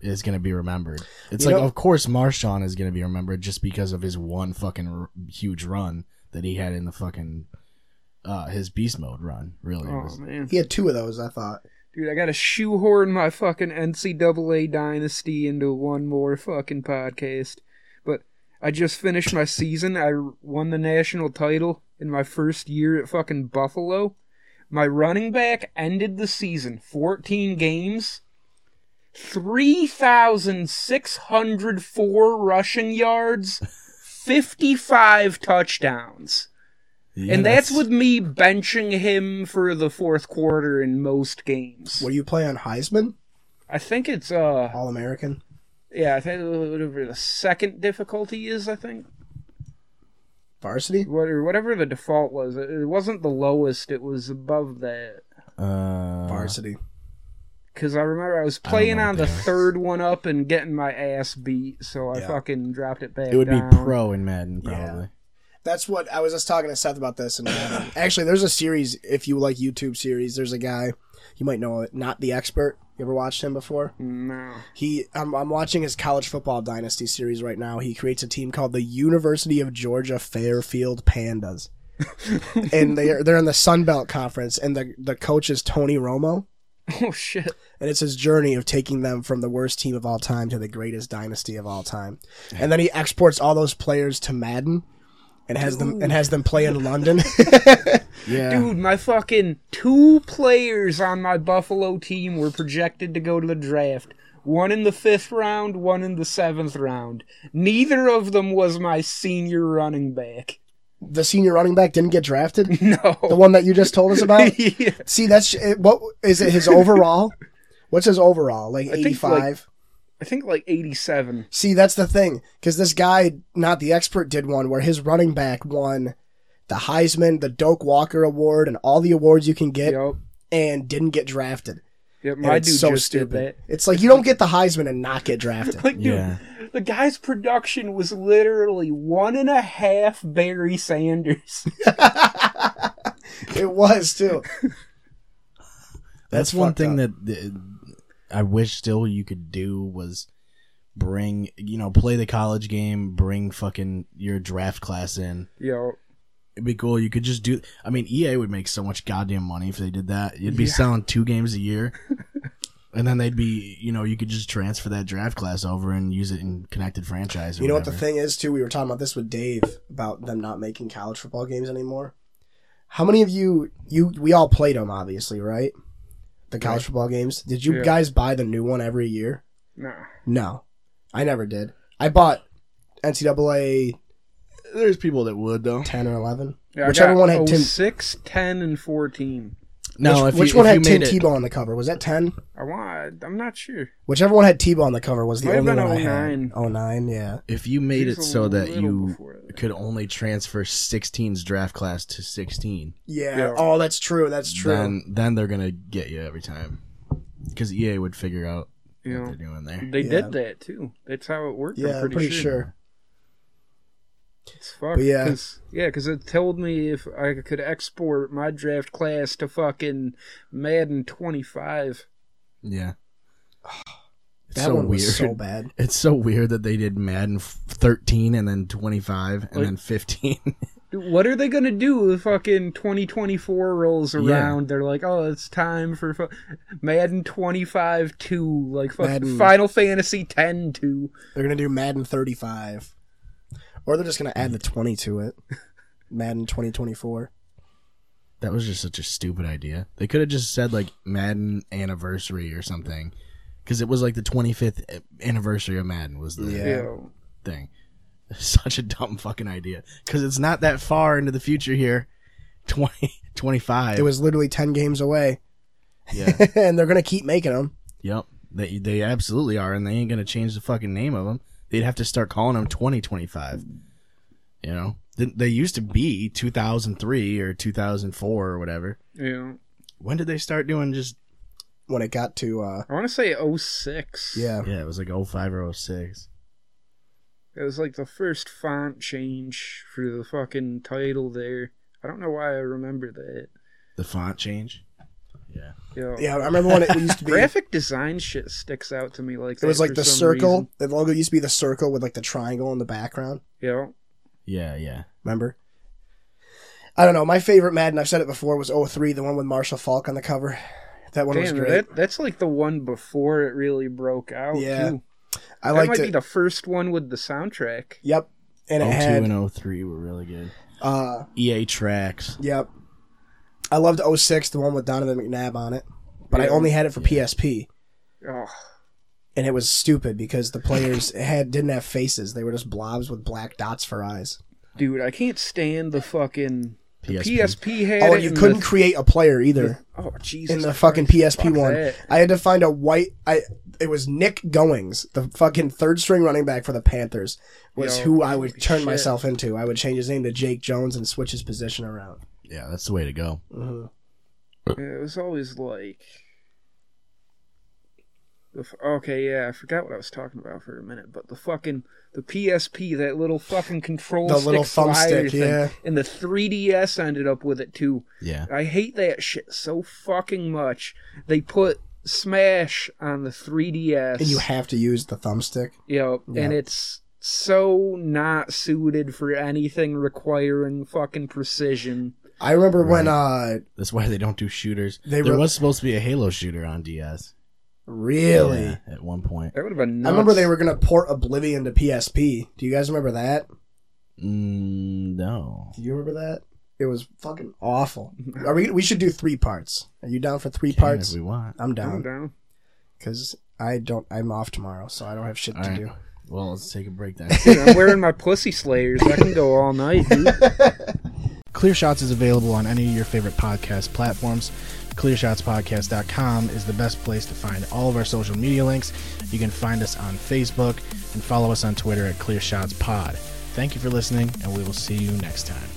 is gonna be remembered. It's You like know- of course Marshawn is gonna be remembered just because of his one fucking r- huge run that he had in the fucking uh his beast mode run. Really, Oh was- man. He had two of those, I thought. Dude, I gotta shoehorn my fucking NCAA dynasty into one more fucking podcast. But I just finished my season. I won the national title in my first year at fucking Buffalo. My running back ended the season 14 games, 3,604 rushing yards, 55 touchdowns. Yeah, and that's, with me benching him for the fourth quarter in most games. What do you play on Heisman? I think it's uh All American. yeah, I think whatever the second difficulty is, I think. Varsity? What or whatever the default was. It it wasn't the lowest, it was above that. uh, Varsity. Cause I remember I was playing know on the that is. third one up and getting my ass beat, so I Yeah. fucking dropped it back It would be pro in Madden, Yeah. probably. That's what I was just talking to Seth about this. And actually, there's a series. If you like YouTube series, there's a guy you might know it. Not the expert. You ever watched him before? No. He, I'm, I'm watching his college football dynasty series right now. He creates a team called the University of Georgia Fairfield Pandas, and they are they're in the Sun Belt Conference, and the the coach is Tony Romo, Oh shit. and it's his journey of taking them from the worst team of all time to the greatest dynasty of all time, and then he exports all those players to Madden. And has them and has them play in London. Yeah. Dude, my fucking two players on my Buffalo team were projected to go to the draft. One in the fifth round, one in the seventh round. Neither of them was my senior running back. the senior running back didn't get drafted. No. The one that you just told us about. yeah. See, that's what is it? His overall? What's his overall? Like eighty five. I think like 87. See, that's the thing, because this guy, not the expert, did one where his running back won the Heisman, the Doak Walker Award, and all the awards you can get, Yep. and didn't get drafted. Yep, my it's dude so just stupid. did It's like you don't get the Heisman and not get drafted. Like, dude, Yeah. the guy's production was literally one and a half Barry Sanders. it was too. That's, That's one thing up. that uh, I wish still you could do was bring, you know, play the college game, bring fucking your draft class in. Yo, It'd be cool. You could just do. I mean, EA would make so much goddamn money if they did that. You'd be Yeah. selling two games a year, and then they'd be, you know, you could just transfer that draft class over and use it in connected franchise. Or You know what the thing is too? We were talking about this with Dave about them not making college football games anymore. How many of you you we all played them obviously, right? The college Right. football games. Did you Yeah. guys buy the new one every year? No. No, I never did. I bought NCAA There's people that would though. ten or eleven. Yeah, Whichever one had oh, Tim- 06, 10, and 14. No, which, if which one if had you Tim made it, Tebow on the cover? Was that ten? I want. I'm not sure. Whichever one had Tebow on the cover was the Might have only been one I had. 09. Oh nine, yeah. if you made It it a so that little you before that. could only transfer 16's draft class to 16, yeah. Yeah. Oh, that's true. That's true. then then they're gonna get you every time because EA would figure out You what know, they're doing there. they Yeah. did that too. That's how it worked. yeah, I'm pretty, sure. Sure. It's fucked. But yeah. Cause, yeah, because it told me if I could export my draft class to fucking Madden 25. Yeah, it's That so one weird. was so bad. It's so weird that they did Madden 13 and then 25 and Like- then 15. What are they gonna do if fucking 2024 rolls Yeah. around? They're like, oh, it's time for fu- Madden 25 2, like fucking Madden- Final Fantasy 10 2. They're gonna do Madden 35, or they're just gonna add the 20 to it. Madden 2024. that was just such a stupid idea. They could have just said like Madden anniversary or something because it was like the 25th anniversary of Madden was the Yeah. Thing. Such a dumb fucking idea because it's not that far into the future here. 20, 25. It was literally 10 games away, yeah. and they're gonna keep making them. Yep. They they absolutely are, and they ain't gonna change the fucking name of them. They'd have to start calling them twenty twenty five. You know, they, they used to be two thousand three or two thousand four or whatever. Yeah. When did they start doing just? When it got to, uh, I want to say 06. yeah, Yeah, it was like 05 or 06. It was like the first font change for the fucking title there. I don't know why I remember that. The font change. Yeah. Yo. yeah. I remember when it used to be. Graphic design shit sticks out to me like that. It was like the circle. reason. The logo used to be the circle with like the triangle in the background. Yeah. Yeah, yeah. Remember? I don't know. My favorite Madden, I've said it before, was 03, the one with Marshall Faulk on the cover. That one was great. that, that's like the one before it really broke out. Yeah. too. I that liked might it. be the first one with the soundtrack. Yep. and it 02 had and 03 were really good. uh, EA tracks. yep. I loved 06, the one with Donovan McNabb on it, but I only had it for PSP, Oh, and it was stupid because the players had didn't have faces; they were just blobs with black dots for eyes. dude, I can't stand the fucking the PSP. PSP had Oh, it you couldn't the- create a player either. oh, Jesus. in the Christ. fucking PSP Fuck one. that. I had to find a white. I it was Nick Goings, the fucking third string running back for the Panthers, was Yo, who I would turn shit. myself into. I would change his name to Jake Jones and switch his position around. Yeah, that's the way to go. Uh-huh. Yeah, It was always like. f- Okay, yeah, I forgot what I was talking about for a minute, but the fucking the PSP, that little fucking control The stick little slider thumbstick, thing, yeah. and the 3DS ended up with it too. Yeah. I hate that shit so fucking much. They put Smash on the 3DS. And you have to use the thumbstick. Yep, Yeah. and it's so not suited for anything requiring fucking precision. I remember when uh That's why they don't do shooters. They there were- was supposed to be a Halo shooter on DS. really. Yeah, at one point. That would have been. I remember they were gonna port Oblivion to PSP. Do you guys remember that? Mm, no. Do you remember that? It was fucking awful. Are we? We should do three parts. Are you down for three Can parts? if we want. I'm I'm down down. because I don't. I'm off tomorrow, so I don't have shit All to right. do. Well, let's take a break then. Dude, I'm wearing my pussy slayers. I can go all night, dude. Clear Shots is available on any of your favorite podcast platforms. ClearShotsPodcast.com is the best place to find all of our social media links. You can find us on Facebook and follow us on Twitter at ClearShotsPod. Thank you for listening, and we will see you next time.